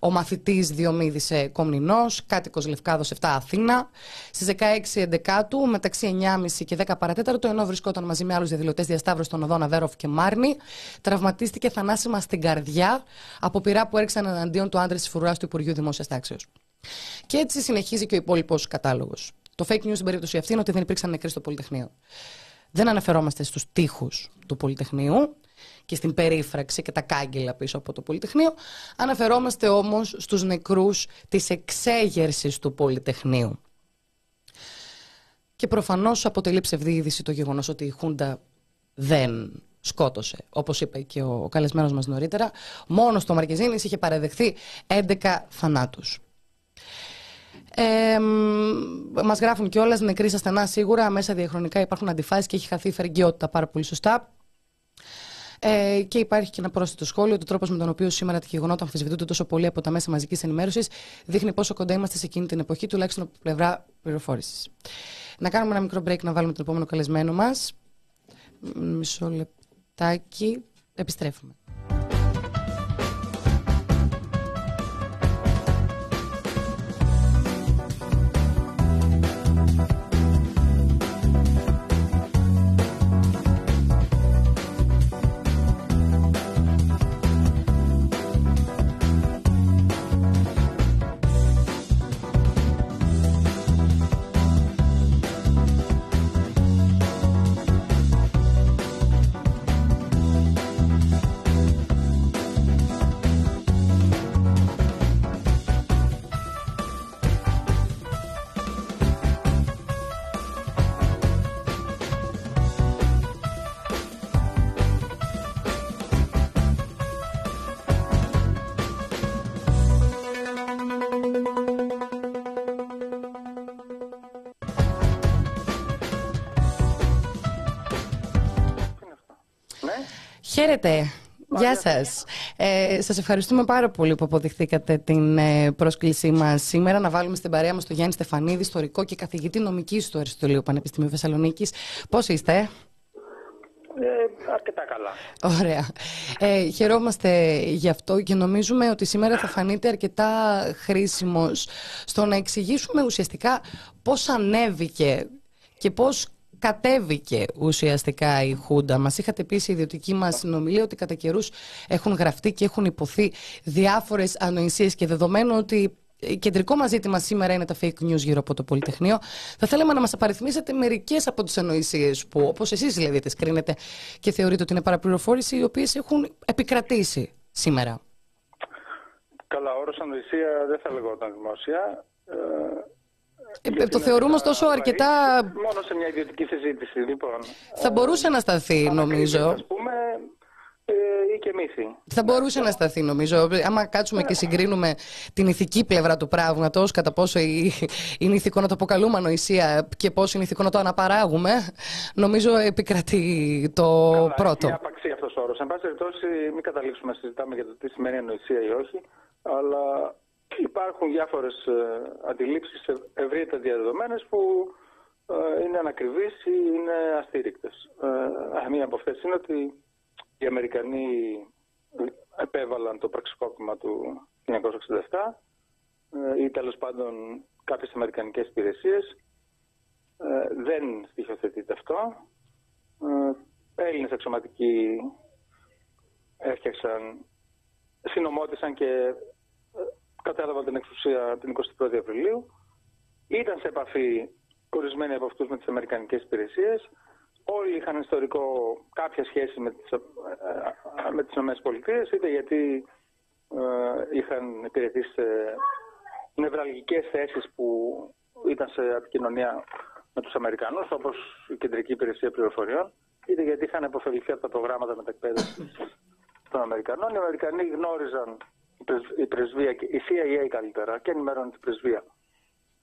ο μαθητής Διομήδης ε, Κομνηνός, κάτοικος Λευκάδος 7 Αθήνα. Στις 16 Εντεκάτου, μεταξύ 9.30 και 10 παρατέταρτο, ενώ βρισκόταν μαζί με άλλους διαδηλωτές διασταύρωση των οδών Αβέροφ και Μάρνη, τραυματίστηκε θανάσιμα στην καρδιά από πειρά που έριξαν εναντίον του άντρες της φρουράς του Υπουργείου Δημόσιας Τάξεως. Και έτσι συνεχίζει και ο υπόλοιπος κατάλογος. Το fake news στην περίπτωση αυτή είναι ότι δεν υπήρξαν νεκροί στο Πολυτεχνείο. Δεν αναφερόμαστε στους τείχους του Πολυτεχνείου και στην περίφραξη και τα κάγκελα πίσω από το Πολυτεχνείο. Αναφερόμαστε όμως στους νεκρούς της εξέγερσης του Πολυτεχνείου. Και προφανώς αποτελεί ψευδή είδηση το γεγονός ότι η Χούντα δεν σκότωσε. Όπως είπε και ο καλεσμένος μας νωρίτερα, μόνο στο Μαρκεζίνης είχε παραδεχθεί 11 θανάτους. Ε, μας γράφουν κιόλας νεκροί στα στενά σίγουρα, μέσα διαχρονικά υπάρχουν αντιφάσεις και έχει χαθεί η φερεγγιότητα πάρα πολύ σωστά. Ε, και υπάρχει και ένα πρόσθετο σχόλιο. ότι Ο τρόπος με τον οποίο σήμερα τα γεγονότα αμφισβητούνται τόσο πολύ από τα μέσα μαζικής ενημέρωσης δείχνει πόσο κοντά είμαστε σε εκείνη την εποχή, τουλάχιστον από πλευρά πληροφόρησης. Να κάνουμε ένα μικρό break να βάλουμε τον επόμενο καλεσμένο μας. Μισό λεπτάκι. Επιστρέφουμε. Χαίρετε. Γεια σας. Ε, σας ευχαριστούμε πάρα πολύ που αποδεχθήκατε την ε, πρόσκλησή μας σήμερα να βάλουμε στην παρέα μας τον Γιάννη Στεφανίδη, ιστορικό και καθηγητή νομικής του Αριστοτελείου Πανεπιστημίου Θεσσαλονίκης. Πώς είστε; Ε, αρκετά καλά. Ωραία. Ε, χαιρόμαστε γι' αυτό και νομίζουμε ότι σήμερα θα φανείτε αρκετά χρήσιμος στο να εξηγήσουμε ουσιαστικά πώς ανέβηκε και πώς κατέβηκε ουσιαστικά η Χούντα. Μας είχατε πει σε ιδιωτική μας συνομιλία ότι κατά καιρούς έχουν γραφτεί και έχουν υποθεί διάφορες ανοησίες και δεδομένου ότι κεντρικό μας ζήτημα σήμερα είναι τα fake news γύρω από το Πολυτεχνείο. Θα θέλαμε να μας απαριθμίσετε μερικές από τις ανοησίες που, όπως εσείς δηλαδή, τις κρίνετε και θεωρείτε ότι είναι παραπληροφόρηση, οι οποίες έχουν επικρατήσει σήμερα. Καλά, όρος ανοησία δεν θα λεγόταν δημόσια. Ε, ε, το θεωρούμε ωστόσο αρκετά. Μόνο σε μια ιδιωτική συζήτηση, λοιπόν. Θα μπορούσε να σταθεί, νομίζω. Α πούμε, ε, ή και μύθι. Θα μπορούσε να σταθεί, νομίζω. Άμα κάτσουμε και συγκρίνουμε την ηθική πλευρά του πράγματος, κατά πόσο είναι ηθικό να το αποκαλούμε ανοησία και πόσο είναι ηθικό να το αναπαράγουμε, νομίζω επικρατεί το Καλά, πρώτο. Είναι απαξί αυτός ο όρος. Εν πάση περιπτώσει, μην καταλήξουμε να συζητάμε για το τι σημαίνει ανοησία ή όχι, αλλά Υπάρχουν διάφορες ε, αντιλήψεις ευρύτερα διαδεδομένες που ε, είναι ανακριβείς ή είναι αστήρικτες. Ε, μία από αυτές είναι ότι οι Αμερικανοί επέβαλαν το πραξικόπημα του 1967 ή τέλος πάντων κάποιες αμερικανικές υπηρεσίες. Δεν στοιχειοθετείται αυτό. Έλληνες αξιωματικοί έφτιαξαν, συνομότησαν και κατέλαβαν την εξουσία την 21η Απριλίου. Ήταν σε επαφή ορισμένοι από αυτούς με τις Αμερικανικές υπηρεσίες. Όλοι είχαν ιστορικό κάποια σχέση με τις, ε, με τις ΗΠΑ, είτε γιατί ε, είχαν υπηρετήσει σε νευραλγικές θέσεις που ήταν σε επικοινωνία με τους Αμερικανούς, όπως η Κεντρική Υπηρεσία Πληροφοριών, είτε γιατί είχαν υποφεληθεί από τα προγράμματα μετακπαίδευσης των Αμερικανών. Οι Αμερικανοί γνώριζαν η πρεσβεία, η CIA καλύτερα, και ενημέρωνε την πρεσβεία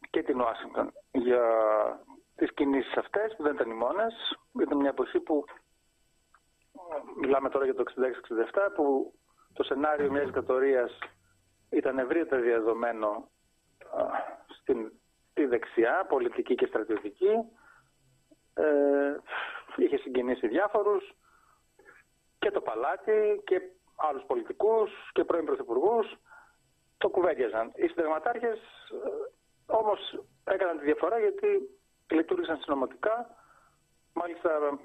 και την Ουάσιγκτον για τις κινήσεις αυτές που δεν ήταν οι μόνες. Ήταν μια εποχή που μιλάμε τώρα για το 66-67 που το σενάριο μιας δικτατορίας ήταν ευρύτερα διαδομένο στην τη δεξιά, πολιτική και στρατιωτική. Ε, είχε συγκινήσει διάφορους και και το παλάτι και άλλους πολιτικούς και πρώην πρωθυπουργούς το κουβέντιαζαν. Οι συνταγματάρχες ε, όμως έκαναν τη διαφορά γιατί λειτουργήσαν συνωμοτικά. Μάλιστα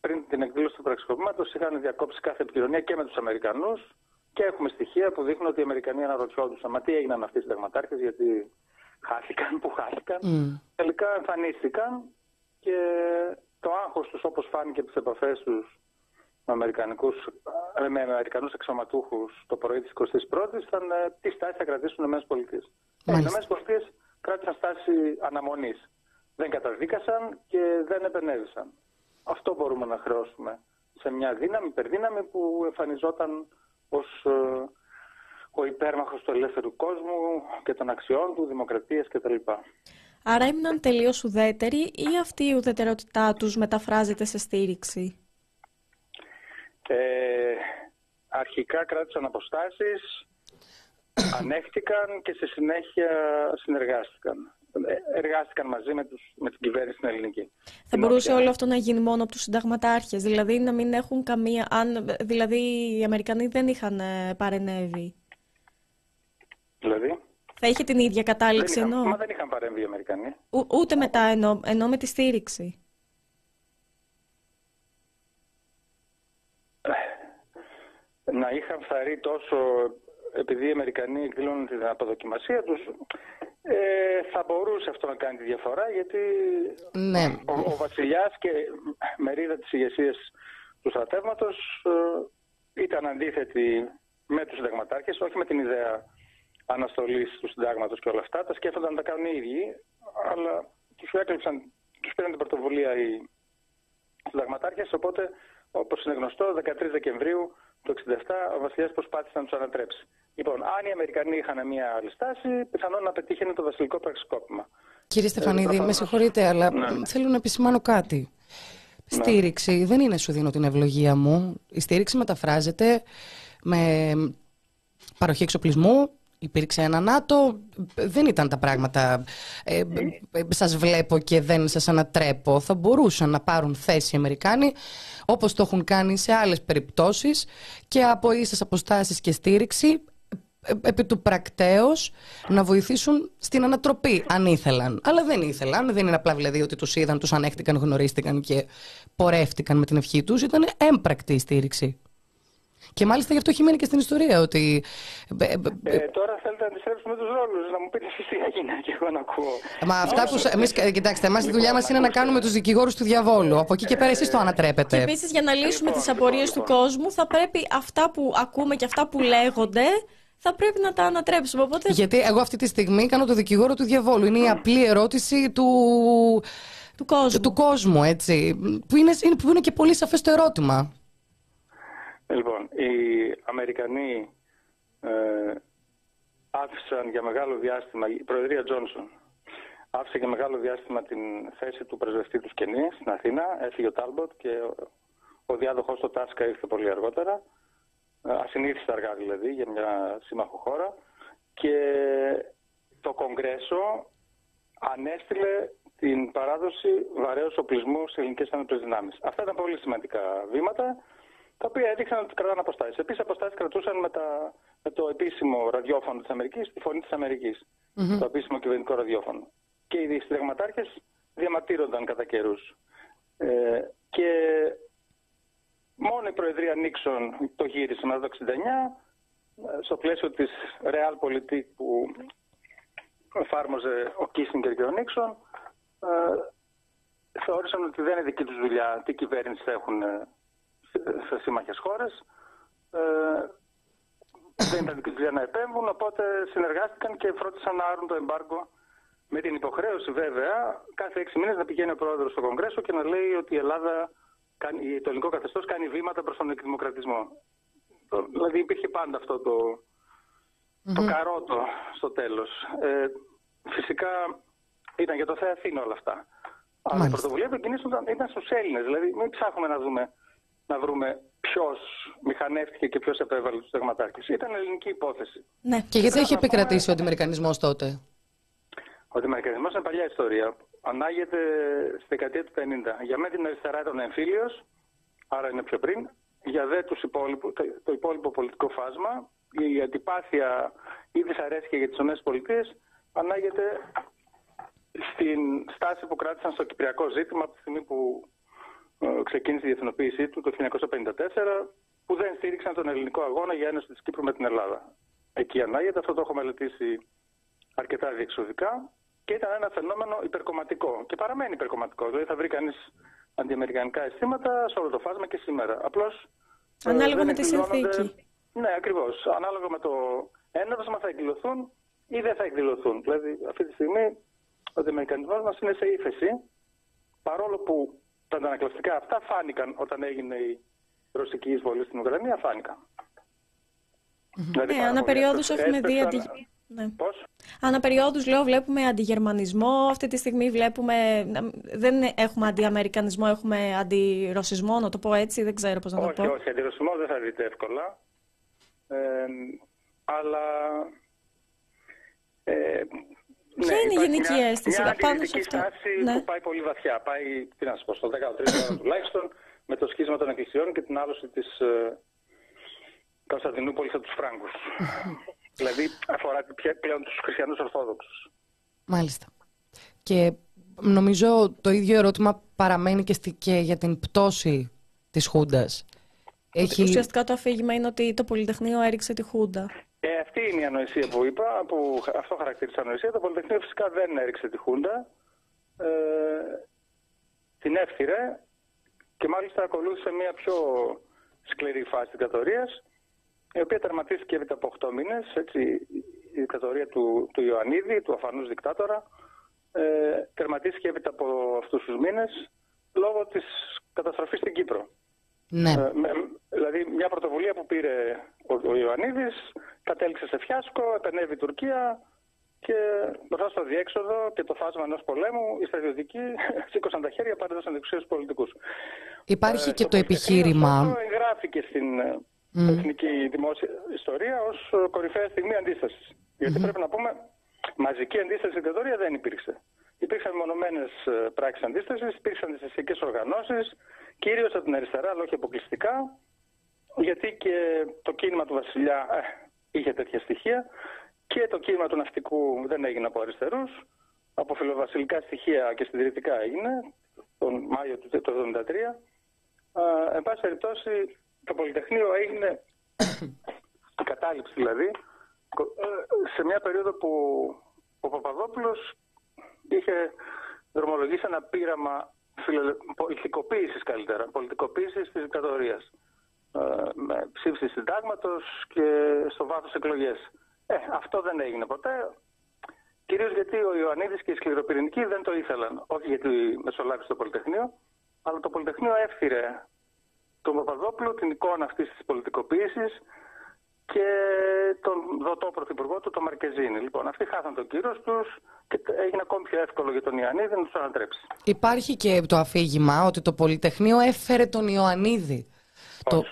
πριν την εκδήλωση του πραξικοπήματος είχαν διακόψει κάθε επικοινωνία και με τους Αμερικανούς και έχουμε στοιχεία που δείχνουν ότι οι Αμερικανοί αναρωτιόντουσαν μα τι έγιναν αυτοί οι συνταγματάρχες γιατί χάθηκαν, που χάθηκαν. Mm. Τελικά εμφανίστηκαν και το άγχος τους όπως φάνηκε από τις επαφές τους με, Αμερικανικούς, ε, με Αμερικανούς εξωματούχους το πρωί της 21ης ήταν ε, τι στάση θα κρατήσουν οι ΗΠΑ. Οι ΗΠΑ κράτησαν στάση αναμονής. Δεν καταδίκασαν και δεν επενέβησαν. Αυτό μπορούμε να χρεώσουμε σε μια δύναμη, υπερδύναμη που εμφανιζόταν ως ε, ο υπέρμαχος του ελεύθερου κόσμου και των αξιών του, δημοκρατίας κτλ. Άρα έμειναν τελείως ουδέτεροι ή αυτή η ουδετερότητά τους μεταφράζεται σε στήριξη; Ε, αρχικά κράτησαν αποστάσεις, ανέχτηκαν και στη συνέχεια συνεργάστηκαν. Ε, εργάστηκαν μαζί με, τους, με την κυβέρνηση στην ελληνική. Θα μπορούσε όλο αυτό να γίνει μόνο από τους συνταγματάρχες, δηλαδή να μην έχουν καμία... Αν, δηλαδή οι Αμερικανοί δεν είχαν ε, παρενέβει. Δηλαδή; Θα είχε την ίδια κατάληξη ενώ... Μα δεν είχαν παρέμβει οι Αμερικανοί. ούτε μετά ενώ, ενώ με τη στήριξη. Να είχαν φθαρεί τόσο επειδή οι Αμερικανοί εκδηλώνουν την αποδοκιμασία τους, ε, θα μπορούσε αυτό να κάνει τη διαφορά γιατί ναι. ο, ο βασιλιάς και μερίδα της ηγεσίας του στρατεύματος ε, ήταν αντίθετη με τους συνταγματάρχες, όχι με την ιδέα αναστολής του συντάγματος και όλα αυτά. Τα σκέφτονταν να τα κάνουν οι ίδιοι, αλλά τους έκλειψαν, τους πήραν την πρωτοβουλία οι συνταγματάρχες, οπότε όπως είναι γνωστό, 13 Δεκεμβρίου το 1967 ο βασιλιάς προσπάθησε να τους ανατρέψει. Λοιπόν, αν οι Αμερικανοί είχαν μια άλλη στάση, πιθανόν να πετύχαινε το βασιλικό πραξικόπημα. Κύριε Στεφανίδη, με συγχωρείτε, αλλά ναι. θέλω να επισημάνω κάτι. Ναι. Στήριξη δεν είναι σου δίνω την ευλογία μου. Η στήριξη μεταφράζεται με παροχή εξοπλισμού, υπήρξε ένα ΝΑΤΟ, δεν ήταν τα πράγματα ε, ε, σας βλέπω και δεν σας ανατρέπω. Θα μπορούσαν να πάρουν θέση οι Αμερικάνοι όπως το έχουν κάνει σε άλλες περιπτώσεις και από ίσες αποστάσεις και στήριξη ε, επί του πρακτέως να βοηθήσουν στην ανατροπή αν ήθελαν. Αλλά δεν ήθελαν, δεν είναι απλά δηλαδή ότι τους είδαν, τους ανέχτηκαν, γνωρίστηκαν και πορεύτηκαν με την ευχή τους. Ήταν έμπρακτη η στήριξη. Και μάλιστα γι' αυτό έχει μείνει και στην ιστορία ότι. Ε, ε, τώρα θέλετε να αντιστρέψουμε τους ρόλους, να μου πείτε εσείς τι έγινε και εγώ να ακούω. Μα αυτά που. Εμείς, κοιτάξτε, εμάς η δουλειά μας είναι να κάνουμε τους δικηγόρους του διαβόλου. Από εκεί και πέρα εσείς το ανατρέπετε. Και επίσης για να λύσουμε τις απορίες του κόσμου, θα πρέπει αυτά που ακούμε και αυτά που λέγονται θα πρέπει να τα ανατρέψουμε. Οπότε... Γιατί εγώ αυτή τη στιγμή κάνω το δικηγόρο του διαβόλου. Είναι η απλή ερώτηση του. Του κόσμου. Του κόσμου, έτσι. Που είναι, που είναι και πολύ σαφές το ερώτημα. Λοιπόν, οι Αμερικανοί ε, άφησαν για μεγάλο διάστημα, η Προεδρία Τζόνσον άφησε για μεγάλο διάστημα την θέση του πρεσβευτή του Σκενή στην Αθήνα, έφυγε ο Τάλμποτ και ο, ο διάδοχος του Τάσκα ήρθε πολύ αργότερα, ε, ασυνήθιστα αργά δηλαδή για μια σύμμαχο χώρα και το Κογκρέσο ανέστηλε την παράδοση βαρέως οπλισμού στις ελληνικές αναπτύσσες δυνάμεις. Αυτά ήταν πολύ σημαντικά βήματα τα οποία έδειξαν ότι κρατάνε αποστάσεις. Επίσης, αποστάσεις κρατούσαν με, τα, με το επίσημο ραδιόφωνο της Αμερικής, τη φωνή της αμερικη Το επίσημο κυβερνητικό ραδιόφωνο. Και οι συνταγματάρχε διαμαρτύρονταν κατά καιρούς. Ε, και μόνο η Προεδρία Νίξον το γύρισε μετά το 1969 στο πλαίσιο της Realpolitik που εφάρμοζε ο Κίσινγκερ και ο Νίξον ε, θεώρησαν ότι δεν είναι δική τους δουλειά τι κυβέρνηση θα έχουν ε, σε σύμμαχες χώρες. Ε, δεν ήταν δική δουλειά να επέμβουν, οπότε συνεργάστηκαν και φρόντισαν να άρουν το εμπάργκο με την υποχρέωση βέβαια κάθε έξι μήνες να πηγαίνει ο πρόεδρος στο Κογκρέσο και να λέει ότι η Ελλάδα, κάνει, το ελληνικό καθεστώς κάνει βήματα προς τον εκδημοκρατισμό. Δηλαδή υπήρχε πάντα αυτό το, το καρότο στο τέλος. Ε, φυσικά ήταν για το Θεαθήνο όλα αυτά. Αλλά η πρωτοβουλία των κινήσεων ήταν, ήταν στους Έλληνες. Δηλαδή μην ψάχνουμε να δούμε να βρούμε ποιος μηχανεύτηκε και ποιος επέβαλε τους συνταγματάρχε. Ήταν ελληνική υπόθεση. Ναι. Και γιατί έχει επικρατήσει ο αντιμερικανισμός τότε; Ο αντιμερικανισμός είναι παλιά ιστορία. Ανάγεται στη δεκαετία του 50. Για μένα την αριστερά ήταν εμφύλιος, άρα είναι πιο πριν. Για δε τους υπόλοιπου, το υπόλοιπο πολιτικό φάσμα, η αντιπάθεια ή δυσαρέσκεια για τις ΗΠΑ ανάγεται στην στάση που κράτησαν στο κυπριακό ζήτημα από τη στιγμή που ε, ξεκίνησε η διεθνοποίησή του το 1954, που δεν στήριξαν τον ελληνικό αγώνα για ένωση της Κύπρου με την Ελλάδα. Εκεί ανάγεται, αυτό το έχω μελετήσει αρκετά διεξοδικά και ήταν ένα φαινόμενο υπερκομματικό και παραμένει υπερκομματικό. Δηλαδή θα βρει κανείς αντιαμερικανικά αισθήματα σε όλο το φάσμα και σήμερα. Απλώς. Ε, Ανάλογα με τη συνθήκη. Ναι, ακριβώς. Ανάλογα με το έναυσμα θα εκδηλωθούν ή δεν θα εκδηλωθούν. Δηλαδή, αυτή τη στιγμή ο αντιμερικανισμό μας είναι σε ύφεση, παρόλο που τα αντανακλαστικά αυτά φάνηκαν όταν έγινε η ρωσική εισβολή στην Ουκρανία, φάνηκαν. Δηλαδή, ναι, αναπεριόδου έχουμε δει αντι... Ναι. Πώς; Αναπεριόδους λέω βλέπουμε αντιγερμανισμό, αυτή τη στιγμή βλέπουμε, δεν έχουμε αντιαμερικανισμό, έχουμε αντιρωσισμό, να το πω έτσι, δεν ξέρω πώς να το όχι, πω. Όχι, όχι, αντιρωσισμό δεν θα δείτε εύκολα, ε, αλλά... Ε, Ποια ναι, είναι η γενική μια, αίσθηση μια πάνω σε αυτό; στάση ναι. που πάει πολύ βαθιά. Πάει, τι να σα πω, στο 13ο αιώνα τουλάχιστον, με το σχίσμα των εκκλησιών και την άλωση της ε, Κωνσταντινούπολης από τους Φράγκους. δηλαδή αφορά πλέον τους χριστιανούς Ορθόδοξους. Μάλιστα. Και νομίζω το ίδιο ερώτημα παραμένει και, στη, και για την πτώση της Χούντας. Έχει... Ουσιαστικά το αφήγημα είναι ότι το Πολυτεχνείο έριξε τη Χούντα. Ε, αυτή είναι η ανοησία που είπα, που αυτό χαρακτήρισε ανοησία. Το Πολυτεχνείο φυσικά δεν έριξε τη Χούντα. Ε, την έφτυρε και μάλιστα ακολούθησε μια πιο σκληρή φάση της δικτατορίας, η οποία τερματίστηκε έπειτα από 8 μήνες, έτσι, η δικτατορία του, του Ιωαννίδη, του αφανούς δικτάτορα, ε, τερματίστηκε έπειτα από αυτούς τους μήνες λόγω της καταστροφής στην Κύπρο. Ναι. Ε, με, δηλαδή μια πρωτοβουλία που πήρε ο, ο Ιωαννίδης κατέληξε σε φιάσκο, επενέβη η Τουρκία και μπροστά στο διέξοδο και το φάσμα ενός πολέμου, οι στρατιωτικοί σήκωσαν τα χέρια, παρέδωσαν εξουσία στου πολιτικούς. Υπάρχει ε, και το, το επιχείρημα. Αυτό εγγράφηκε στην mm. εθνική δημόσια ιστορία ως κορυφαία στιγμή αντίστασης. Γιατί πρέπει να πούμε, μαζική αντίσταση στην δικτατορία δεν υπήρξε. Υπήρξαν μονομένε πράξεις αντίστασης, υπήρξαν θρησκευτικέ οργανώσεις, κυρίως από την αριστερά, αλλά όχι αποκλειστικά, γιατί και το κίνημα του Βασιλιά ε, είχε τέτοια στοιχεία και το κίνημα του ναυτικού δεν έγινε από αριστερούς. Από φιλοβασιλικά στοιχεία και συντηρητικά έγινε τον Μάιο του 1973. εν πάση περιπτώσει, το Πολυτεχνείο έγινε, η κατάληψη δηλαδή, ε, σε μια περίοδο που ο Παπαδόπουλος είχε δρομολογήσει ένα πείραμα πολιτικοποίησης καλύτερα, πολιτικοποίησης της δικτατορίας. Ε, με ψήφιση συντάγματος και στο βάθος εκλογές. Ε, αυτό δεν έγινε ποτέ. Κυρίως γιατί ο Ιωαννίδης και οι σκληροπυρηνικοί δεν το ήθελαν. Όχι γιατί μεσολάβησε το Πολυτεχνείο, αλλά το Πολυτεχνείο έφυρε τον Παπαδόπουλο την εικόνα αυτής της πολιτικοποίησης και τον δοτό πρωθυπουργό του, τον Μαρκεζίνη. Λοιπόν, αυτοί χάσαν τον κύριο τους και έγινε ακόμη πιο εύκολο για τον Ιωαννίδη να τους ανατρέψει. Υπάρχει και το αφήγημα ότι το Πολυτεχνείο έφερε τον Ιωαννίδη. Το,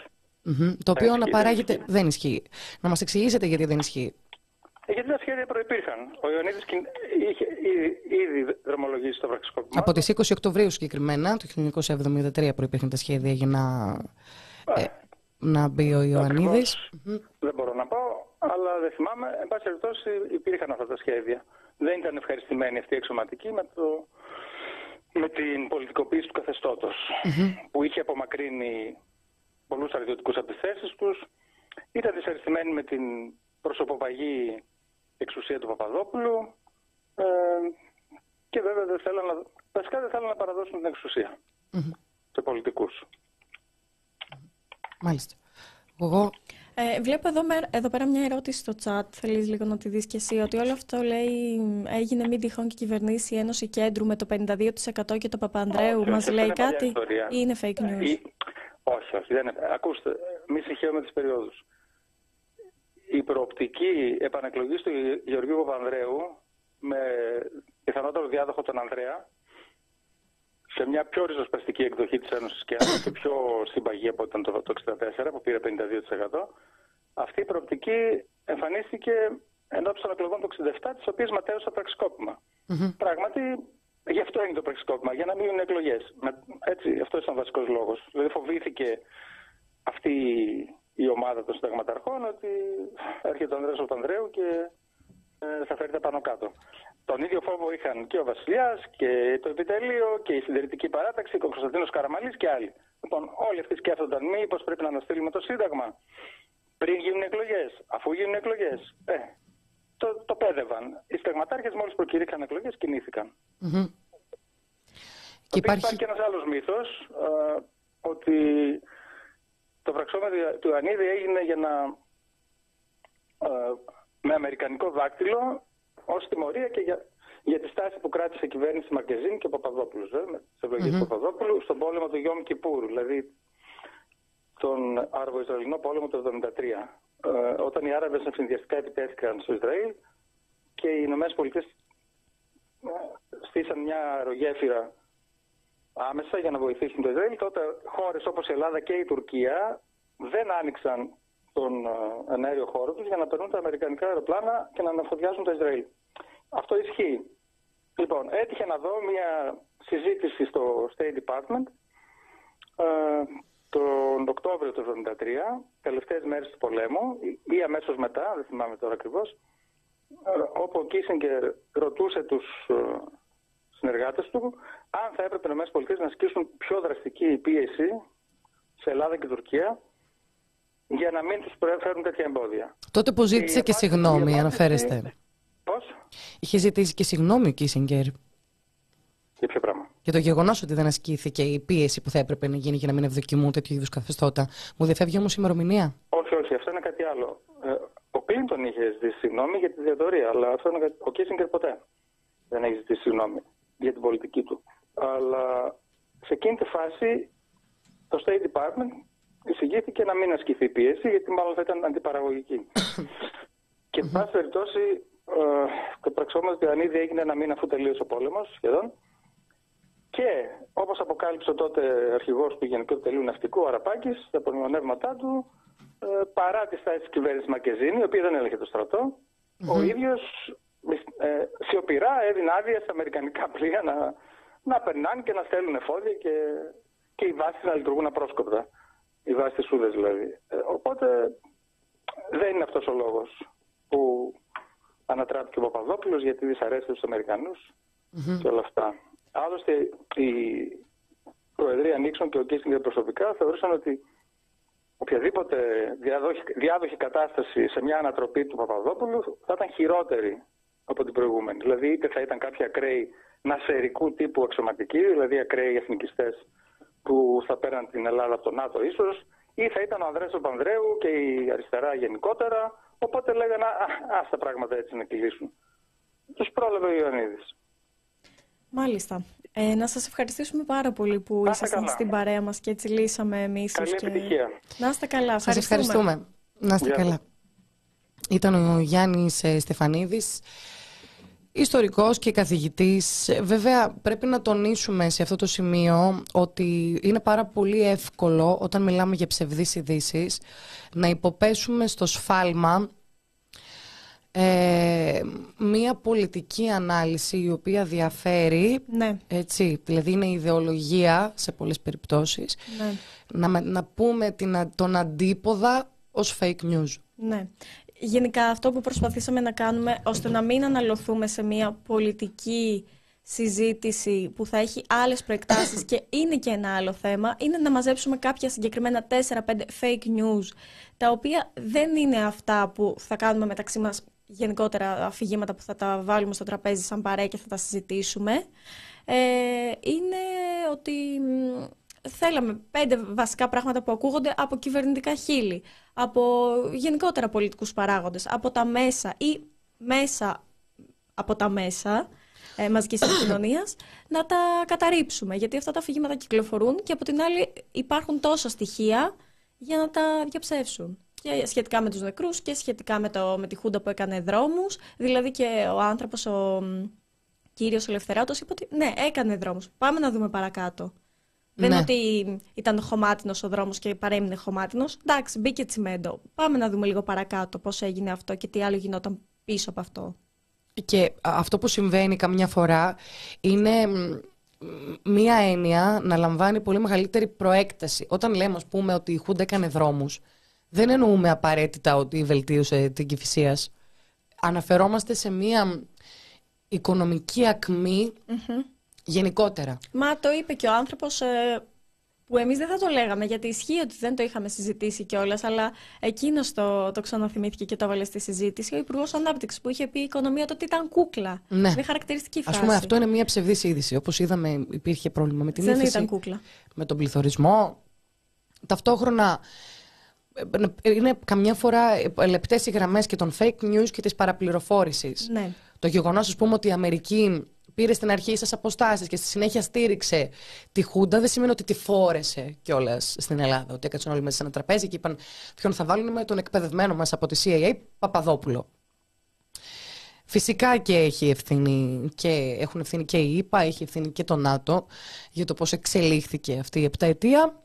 το οποίο να παράγεται. Δεν ισχύει. Να μας εξηγήσετε γιατί δεν ισχύει. Ε, γιατί τα σχέδια προπήρχαν. Ο Ιωαννίδης είχε ήδη δρομολογήσει το πραξικόπημα. Από τις 20 Οκτωβρίου συγκεκριμένα, το 1973 προπήρχαν τα σχέδια για να, ε, να μπει ο Ιωαννίδης. Δεν μπορώ να πω, αλλά δεν θυμάμαι. Εν πάση περιπτώσει υπήρχαν αυτά τα σχέδια. Δεν ήταν ευχαριστημένοι αυτοί οι εξωματικοί με, το, με την πολιτικοποίηση του καθεστώτος που είχε απομακρύνει πολλούς στρατιωτικούς από τι θέσει τους. Ήταν δυσαρεστημένοι με την προσωποπαγή εξουσία του Παπαδόπουλου ε, και βέβαια δεν θέλουν να, βασικά δεν θέλουν να παραδώσουν την εξουσία mm-hmm. σε πολιτικούς. Μάλιστα. Εγώ... Ε, βλέπω εδώ, εδώ πέρα μια ερώτηση στο chat, θέλεις λίγο να τη δεις και εσύ, ότι όλο αυτό λέει έγινε μην τυχόν και κυβερνήσει η Ένωση Κέντρου με το 52% και το Παπανδρέου. Όχι, Μας λέει κάτι; ή είναι fake news; Η... Όχι, όχι. Δεν είναι. Ακούστε, μη συγχαίρουμε τις περιόδους η προοπτική επανεκλογής του Γεωργίου Παπανδρέου με πιθανότερο διάδοχο τον Ανδρέα σε μια πιο ριζοσπαστική εκδοχή της Ένωσης και και πιο συμπαγή από ήταν το 1964 που πήρε 52%. Αυτή η προοπτική εμφανίστηκε ενώπιση των εκλογών του 67, τις οποίες ματέωσε το πραξικόπημα. Mm-hmm. Πράγματι, γι' αυτό έγινε το πραξικόπημα, για να μην γίνουν εκλογές. Έτσι, αυτός ήταν ο βασικός λόγος. Δηλαδή φοβήθηκε αυτή η ομάδα των συνταγματαρχών ότι έρχεται ο Ανδρέας Παπανδρέου και ε, θα φέρει πάνω κάτω. Τον ίδιο φόβο είχαν και ο Βασιλιάς και το Επιτελείο και η Συντηρητική Παράταξη και ο Κωνσταντίνος Καραμαλής και άλλοι. Λοιπόν, όλοι αυτοί σκέφτονταν μήπως πρέπει να αναστείλουμε το Σύνταγμα πριν γίνουν εκλογές, αφού γίνουν εκλογές. Ε, το, το πέδευαν. Οι στεγματάρχες μόλις προκηρύχθηκαν εκλογές κινήθηκαν. Mm-hmm. Και υπάρχει... και ένας άλλος μύθος ε, ότι το πραξόμετρο του Ιωαννίδη έγινε για να, ε, με αμερικανικό δάκτυλο ως τιμωρία και για, για τη στάση που κράτησε η κυβέρνηση Μαρκεζίνη και ο Παπαδόπουλος, βέβαια, τις εκλογέ του Παπαδόπουλου, στον πόλεμο του Γιώμ Κιπούρ, δηλαδή τον Άραβο-Ισραηλινό πόλεμο του 1973. Ε, όταν οι Άραβες συνδυαστικά επιτέθηκαν στο Ισραήλ και οι Ηνωμένες Πολιτείες ε, στήσαν μια αερογέφυρα άμεσα για να βοηθήσουν το Ισραήλ, τότε χώρες όπως η Ελλάδα και η Τουρκία δεν άνοιξαν τον ε, ενέργειο χώρο τους για να περνούν τα αμερικανικά αεροπλάνα και να αναφοδιάζουν το Ισραήλ. Αυτό ισχύει. Λοιπόν, έτυχε να δω μια συζήτηση στο State Department ε, τον Οκτώβριο του 1973, τελευταίες μέρες του πολέμου ή αμέσως μετά, δεν θυμάμαι τώρα ακριβώς, ε, όπου ο Κίσιγκερ ρωτούσε τους ε, συνεργάτες του αν θα έπρεπε οι ΗΠΑ να ασκήσουν πιο δραστική πίεση σε Ελλάδα και Τουρκία για να μην τους φέρουν τέτοια εμπόδια. Τότε που ζήτησε και συγγνώμη, αναφέρεστε. Πώς; Είχε ζητήσει και συγγνώμη ο Κίσιγκερ. Για ποιο πράγμα; Για το γεγονός ότι δεν ασκήθηκε η πίεση που θα έπρεπε να γίνει για να μην ευδοκιμούν τέτοιου είδους καθεστώτα. Μου διαφεύγει όμως η ημερομηνία. Όχι, όχι, αυτό είναι κάτι άλλο. Ε, ο Κλίντον είχε ζητήσει συγγνώμη για τη διαδορία, αλλά αυτό είναι κάτι... ο Κίσιγκερ ποτέ δεν έχει ζητήσει συγγνώμη για την πολιτική του. Αλλά σε εκείνη τη φάση το State Department εισηγήθηκε να μην ασκηθεί πίεση, γιατί μάλλον θα ήταν αντιπαραγωγική. και, εν πάση περιπτώσει, ε, το πραξόμενο του Ιωαννίδη έγινε ένα μήνα αφού τελείωσε ο πόλεμος σχεδόν. Και όπως αποκάλυψε τότε αρχηγός του Γενικού Τελείου Ναυτικού, Αραπάκης, τα απομνημονεύματά του, ε, παρά τη στάση της κυβέρνησης Μακεζίνη, η οποία δεν έλεγε το στρατο ο ίδιος ε, σιωπηρά έδινε άδεια στα αμερικανικά πλοία να, να περνάνε και να στέλνουν εφόδια και, και οι βάσεις να λειτουργούν απρόσκοπτα. Οι βάσεις της Σούδες δηλαδή. Ε, οπότε δεν είναι αυτός ο λόγος που ανατράπηκε ο Παπαδόπουλος γιατί δυσαρέστησε τους αμερικανους και όλα αυτά. Άλλωστε, η Προεδρία Νίξον και ο Κίσινγκερ προσωπικά θεωρούσαν ότι οποιαδήποτε διάδοχη, κατάσταση σε μια ανατροπή του Παπαδόπουλου θα ήταν χειρότερη από την προηγούμενη. Δηλαδή, είτε θα ήταν κάποια ακραίοι νασερικού τύπου αξιωματικοί, δηλαδή ακραίοι εθνικιστές που θα πέραν την Ελλάδα από το ΝΑΤΟ ίσως, ή θα ήταν ο Ανδρέας Παπανδρέου και η αριστερά γενικότερα. Οπότε λέγανε, α τα πράγματα έτσι να κυλήσουν. Τους πρόλαβε ο Ιωαννίδης. Μάλιστα. Ε, να σας ευχαριστήσουμε πάρα πολύ που ήσασταν στην παρέα μας και έτσι λύσαμε μίσους. Καλή επιτυχία. Να είστε καλά. Σας ευχαριστούμε. Να είστε καλά. Ήταν ο Γιάννης ε, Στεφανίδης, ιστορικός και καθηγητής. Βέβαια πρέπει να τονίσουμε σε αυτό το σημείο ότι είναι πάρα πολύ εύκολο όταν μιλάμε για ψευδείς ειδήσεις να υποπέσουμε στο σφάλμα ε, μία πολιτική ανάλυση η οποία διαφέρει, ναι. έτσι, δηλαδή είναι ιδεολογία σε πολλές περιπτώσεις, ναι. να, να πούμε την, τον αντίποδα ως fake news. Ναι. Γενικά αυτό που προσπαθήσαμε να κάνουμε ώστε να μην αναλωθούμε σε μία πολιτική συζήτηση που θα έχει άλλες προεκτάσεις και είναι και ένα άλλο θέμα είναι να μαζέψουμε κάποια συγκεκριμένα 4-5 fake news τα οποία δεν είναι αυτά που θα κάνουμε μεταξύ μας γενικότερα αφηγήματα που θα τα βάλουμε στο τραπέζι σαν παρέα και θα τα συζητήσουμε. Ε, είναι ότι θέλαμε πέντε βασικά πράγματα που ακούγονται από κυβερνητικά χείλη, από γενικότερα πολιτικούς παράγοντες, από τα μέσα ή μέσα από τα μέσα ε, μαζικής επικοινωνίας, να τα καταρρύψουμε. Γιατί αυτά τα αφηγήματα κυκλοφορούν και από την άλλη υπάρχουν τόσα στοιχεία για να τα διαψεύσουν και σχετικά με τους νεκρούς και σχετικά με, το, με τη Χούντα που έκανε δρόμους. Δηλαδή και ο άνθρωπος, ο κύριος Ελευθεράτος, είπε ότι ναι, έκανε δρόμους. Πάμε να δούμε παρακάτω. Δεν είναι ναι. ότι ήταν χωμάτινος ο δρόμος και παρέμεινε χωμάτινος. Εντάξει, μπήκε τσιμέντο. Πάμε να δούμε λίγο παρακάτω πώς έγινε αυτό και τι άλλο γινόταν πίσω από αυτό. Και αυτό που συμβαίνει καμιά φορά είναι μία έννοια να λαμβάνει πολύ μεγαλύτερη προέκταση. Όταν λέμε, ας πούμε, ότι η Χούντα έκανε δρόμους, δεν εννοούμε απαραίτητα ότι βελτίωσε την κυφυσίας. Αναφερόμαστε σε μία οικονομική γενικότερα. Μα το είπε και ο άνθρωπος ε, που εμείς δεν θα το λέγαμε γιατί ισχύει ότι δεν το είχαμε συζητήσει κιόλας, αλλά εκείνος το, το ξαναθυμήθηκε και το έβαλε στη συζήτηση. Ο Υπουργός Ανάπτυξης που είχε πει η οικονομία τότε ήταν κούκλα. Ναι. Είναι χαρακτηριστική φράση. Α πούμε, αυτό είναι μια ψευδής είδηση. Όπως είδαμε, υπήρχε πρόβλημα με την δεν ύφεση, ήταν κούκλα. με τον πληθωρισμό. Ταυτόχρονα είναι καμιά φορά λεπτές οι γραμμές και των fake news και της παραπληροφόρησης. Ναι. Το γεγονός, ας πούμε, ότι η Αμερική πήρε στην αρχή σας αποστάσεις και στη συνέχεια στήριξε τη Χούντα, δεν σημαίνει ότι τη φόρεσε κιόλας στην Ελλάδα. Ότι έκατσαν όλοι μέσα σε ένα τραπέζι και είπαν ποιον θα βάλουν με τον εκπαιδευμένο μας από τη CIA, Παπαδόπουλο. Φυσικά και έχει ευθύνη και έχουν ευθύνη και η ΕΠΑ, έχει ευθύνη και το ΝΑΤΟ για το πώς εξελίχθηκε αυτή η επταετία,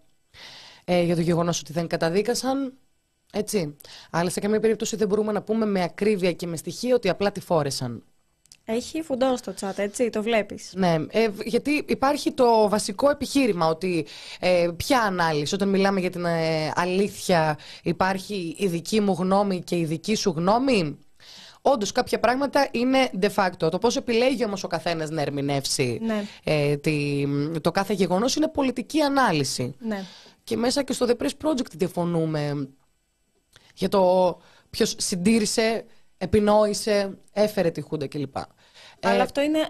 ε, για το γεγονός ότι δεν καταδίκασαν, έτσι. Αλλά σε καμία περίπτωση δεν μπορούμε να πούμε με ακρίβεια και με στοιχεία ότι απλά τη φόρεσαν. Έχει φουντό στο chat, έτσι, το βλέπεις. Ναι, ε, γιατί υπάρχει το βασικό επιχείρημα ότι ε, ποια ανάλυση, όταν μιλάμε για την ε, αλήθεια υπάρχει η δική μου γνώμη και η δική σου γνώμη; Όντως, κάποια πράγματα είναι de facto. Το πώς επιλέγει όμως ο καθένας να ερμηνεύσει Ναι. ε, τη, το κάθε γεγονός είναι πολιτική ανάλυση. Ναι. Και μέσα και στο The Press Project διαφωνούμε για το ποιος συντήρησε, επινόησε, έφερε τη Χούντα κλπ. Αλλά Ε, αυτό είναι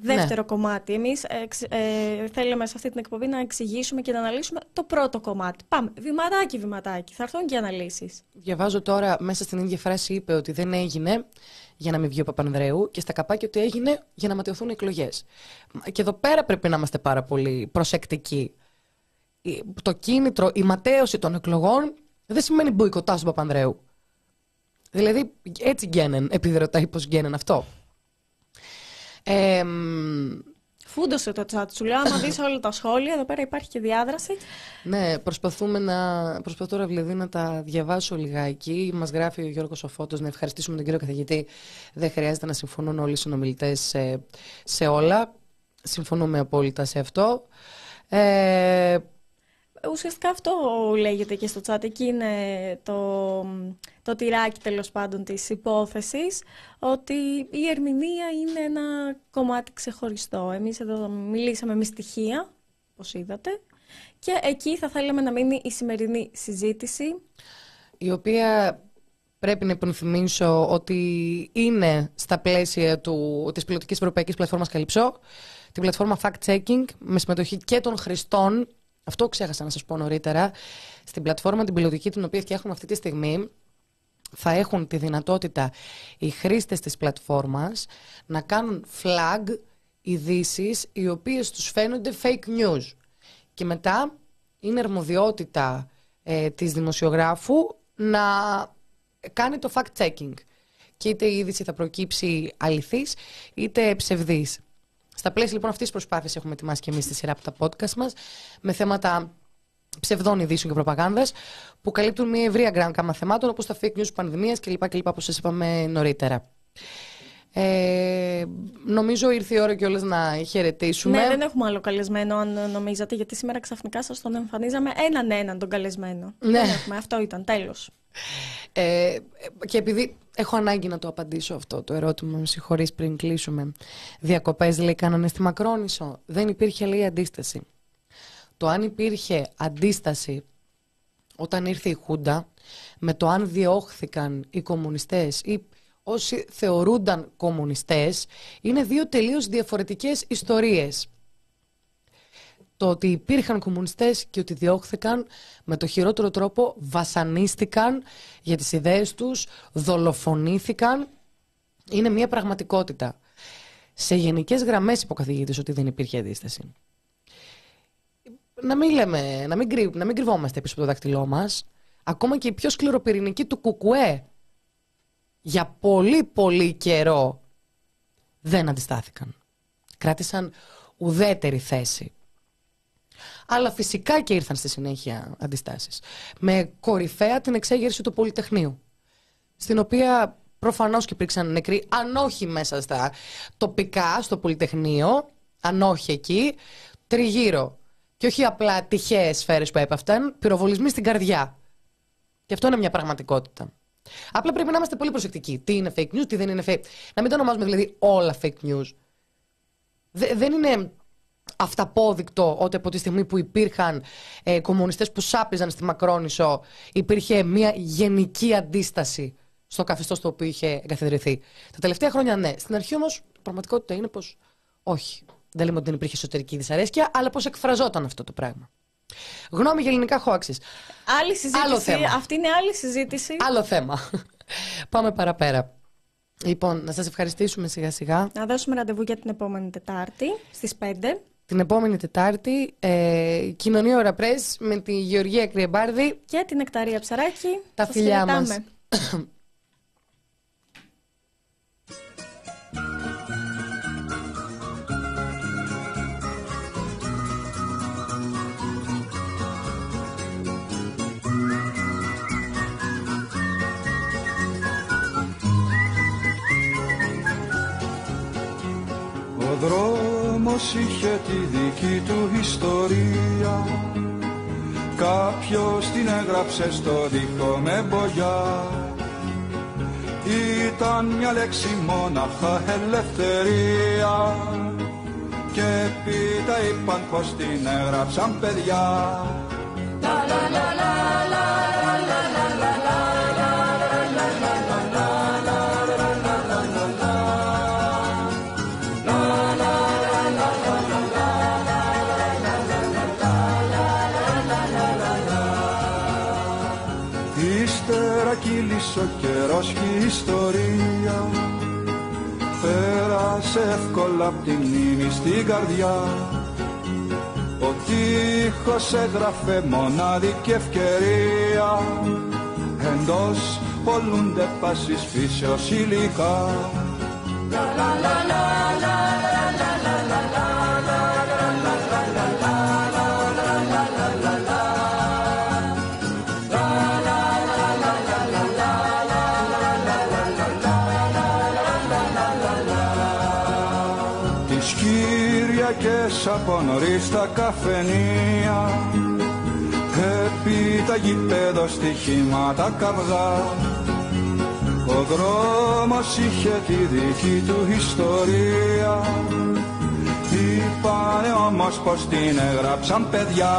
δεύτερο κομμάτι. Εμείς ε, εξ- ε, θέλουμε σε αυτή την εκπομπή να εξηγήσουμε και να αναλύσουμε το πρώτο κομμάτι. Πάμε, βηματάκι, βηματάκι. Θα έρθουν και οι αναλύσεις. Διαβάζω τώρα μέσα στην ίδια φράση είπε ότι δεν έγινε για να μην βγει ο Παπανδρέου και στα καπάκια ότι έγινε για να ματαιωθούν οι εκλογές. Και εδώ πέρα πρέπει να είμαστε πάρα πολύ προσεκτικοί. Η- Το κίνητρο, η ματέωση των εκλογών δεν σημαίνει μποϊκοτά του Παπανδρέου. Δηλαδή έτσι γκένεν, επειδή ρωτάει πώς γκένεν αυτό. Ε, μ, Φούντωσε το chat σου. Λέω, άμα δεις όλα τα σχόλια, εδώ πέρα υπάρχει και διάδραση. Ναι, προσπαθούμε να. Προσπαθώ τώρα δηλαδή να τα διαβάσω λιγάκι. Μας γράφει ο Γιώργος Οφώτο να ευχαριστήσουμε τον κύριο καθηγητή. Δεν χρειάζεται να συμφωνούν όλοι οι συνομιλητές σε, σε όλα. Συμφωνούμε απόλυτα σε αυτό. Ε, Ουσιαστικά αυτό λέγεται και στο chat. Εκεί είναι το, το τυράκι τέλος πάντων της υπόθεσης ότι η ερμηνεία είναι ένα κομμάτι ξεχωριστό. Εμείς εδώ μιλήσαμε με στοιχεία, όπως είδατε, και εκεί θα θέλαμε να μείνει η σημερινή συζήτηση. η οποία πρέπει να υπενθυμίσω ότι είναι στα πλαίσια του, της πιλωτικής ευρωπαϊκής πλατφόρμας Καλυψό, την πλατφόρμα fact-checking με συμμετοχή και των χρηστών. Αυτό ξέχασα να σας πω νωρίτερα. Στην πλατφόρμα την πιλωτική την οποία φτιάχνουμε αυτή τη στιγμή θα έχουν τη δυνατότητα οι χρήστες της πλατφόρμας να κάνουν flag ειδήσεις οι οποίες τους φαίνονται fake news. Και μετά είναι αρμοδιότητα ε, της δημοσιογράφου να κάνει το fact-checking. Και είτε η είδηση θα προκύψει αληθής, είτε ψευδής. Στα πλαίσια λοιπόν αυτής της προσπάθειας έχουμε ετοιμάσει και εμείς τη σειρά από τα podcast μας με θέματα ψευδών ειδήσεων και προπαγάνδας που καλύπτουν μια ευρία γκράμμα θεμάτων όπως τα fake news πανδημίας κλπ. κλπ όπως σας είπαμε νωρίτερα. Ε, νομίζω ήρθε η ώρα κιόλας να χαιρετήσουμε. Ναι, δεν έχουμε άλλο καλεσμένο, αν νομίζατε, γιατί σήμερα ξαφνικά σας τον εμφανίζαμε έναν έναν τον καλεσμένο. Ναι. Δεν έχουμε, αυτό ήταν, τέλος. Ε, και επειδή έχω ανάγκη να το απαντήσω αυτό το ερώτημα, με συγχωρείς πριν κλείσουμε. Διακοπές λέει κάνανε στη Μακρόνισο. Δεν υπήρχε λέει αντίσταση. Το αν υπήρχε αντίσταση όταν ήρθε η Χούντα με το αν διώχθηκαν οι κομμουνιστές ή όσοι θεωρούνταν κομμουνιστές είναι δύο τελείως διαφορετικές ιστορίες. Το ότι υπήρχαν κομμουνιστές και ότι διώχθηκαν με το χειρότερο τρόπο βασανίστηκαν για τις ιδέες τους, δολοφονήθηκαν, είναι μια πραγματικότητα. Σε γενικές γραμμές υποκαθηγήτης ότι δεν υπήρχε αντίσταση. Να μην, λέμε, να μην, κρυ- να μην κρυβόμαστε πίσω από το δάχτυλό μας. Ακόμα και οι πιο σκληροπυρηνικοί του Κουκουέ για πολύ πολύ καιρό δεν αντιστάθηκαν. Κράτησαν ουδέτερη θέση. Αλλά φυσικά και ήρθαν στη συνέχεια αντιστάσεις. Με κορυφαία την εξέγερση του Πολυτεχνείου. Στην οποία προφανώς και υπήρξαν νεκροί, αν όχι μέσα στα τοπικά, στο Πολυτεχνείο, αν όχι εκεί, τριγύρω. Και όχι απλά τυχαίες σφαίρες που έπαφταν, πυροβολισμοί στην καρδιά. Και αυτό είναι μια πραγματικότητα. Απλά πρέπει να είμαστε πολύ προσεκτικοί. Τι είναι fake news, τι δεν είναι fake. Να μην το ονομάζουμε δηλαδή όλα fake news. δεν είναι αυταπόδεικτο ότι από τη στιγμή που υπήρχαν ε, κομμουνιστές που σάπιζαν στη Μακρόνισο υπήρχε μια γενική αντίσταση στο καθεστώς το οποίο είχε εγκαθιδρυθεί. Τα τελευταία χρόνια ναι. Στην αρχή όμως η πραγματικότητα είναι πως όχι. Δεν λέμε ότι δεν υπήρχε εσωτερική δυσαρέσκεια, αλλά πώ εκφραζόταν αυτό το πράγμα. Γνώμη για ελληνικά χώαξει. Άλλη συζήτηση. Άλλο θέμα. Αυτή είναι άλλη συζήτηση. Άλλο θέμα. Πάμε παραπέρα. Λοιπόν, να σας ευχαριστήσουμε σιγά σιγά. Να δώσουμε ραντεβού για την επόμενη Τετάρτη στις 5. Την επόμενη Τετάρτη, ε, κοινωνία ώρα με τη Γεωργία Κρυεμπάρδη. Και την Εκταρία Ψαράκη. Τα φιλιά μας. Δρόμος είχε τη δική του ιστορία. Κάποιος την έγραψε στο δικό με μπογιά. Ήταν μια λέξη μόναχα ελευθερία. Και πίτα είπαν πως την έγραψαν παιδιά ιστορία. Πέρασε εύκολα απ' τη μνήμη στην καρδιά. Ο τείχος έγραφε μονάδικη ευκαιρία. Εντός πολλούνται πάσης φύσεως υλικά από νωρίς τα καφενεία. Επί τα γηπέδο στοιχήματα καυγά. Ο δρόμος είχε τη δική του ιστορία. Είπανε όμως πως την έγραψαν παιδιά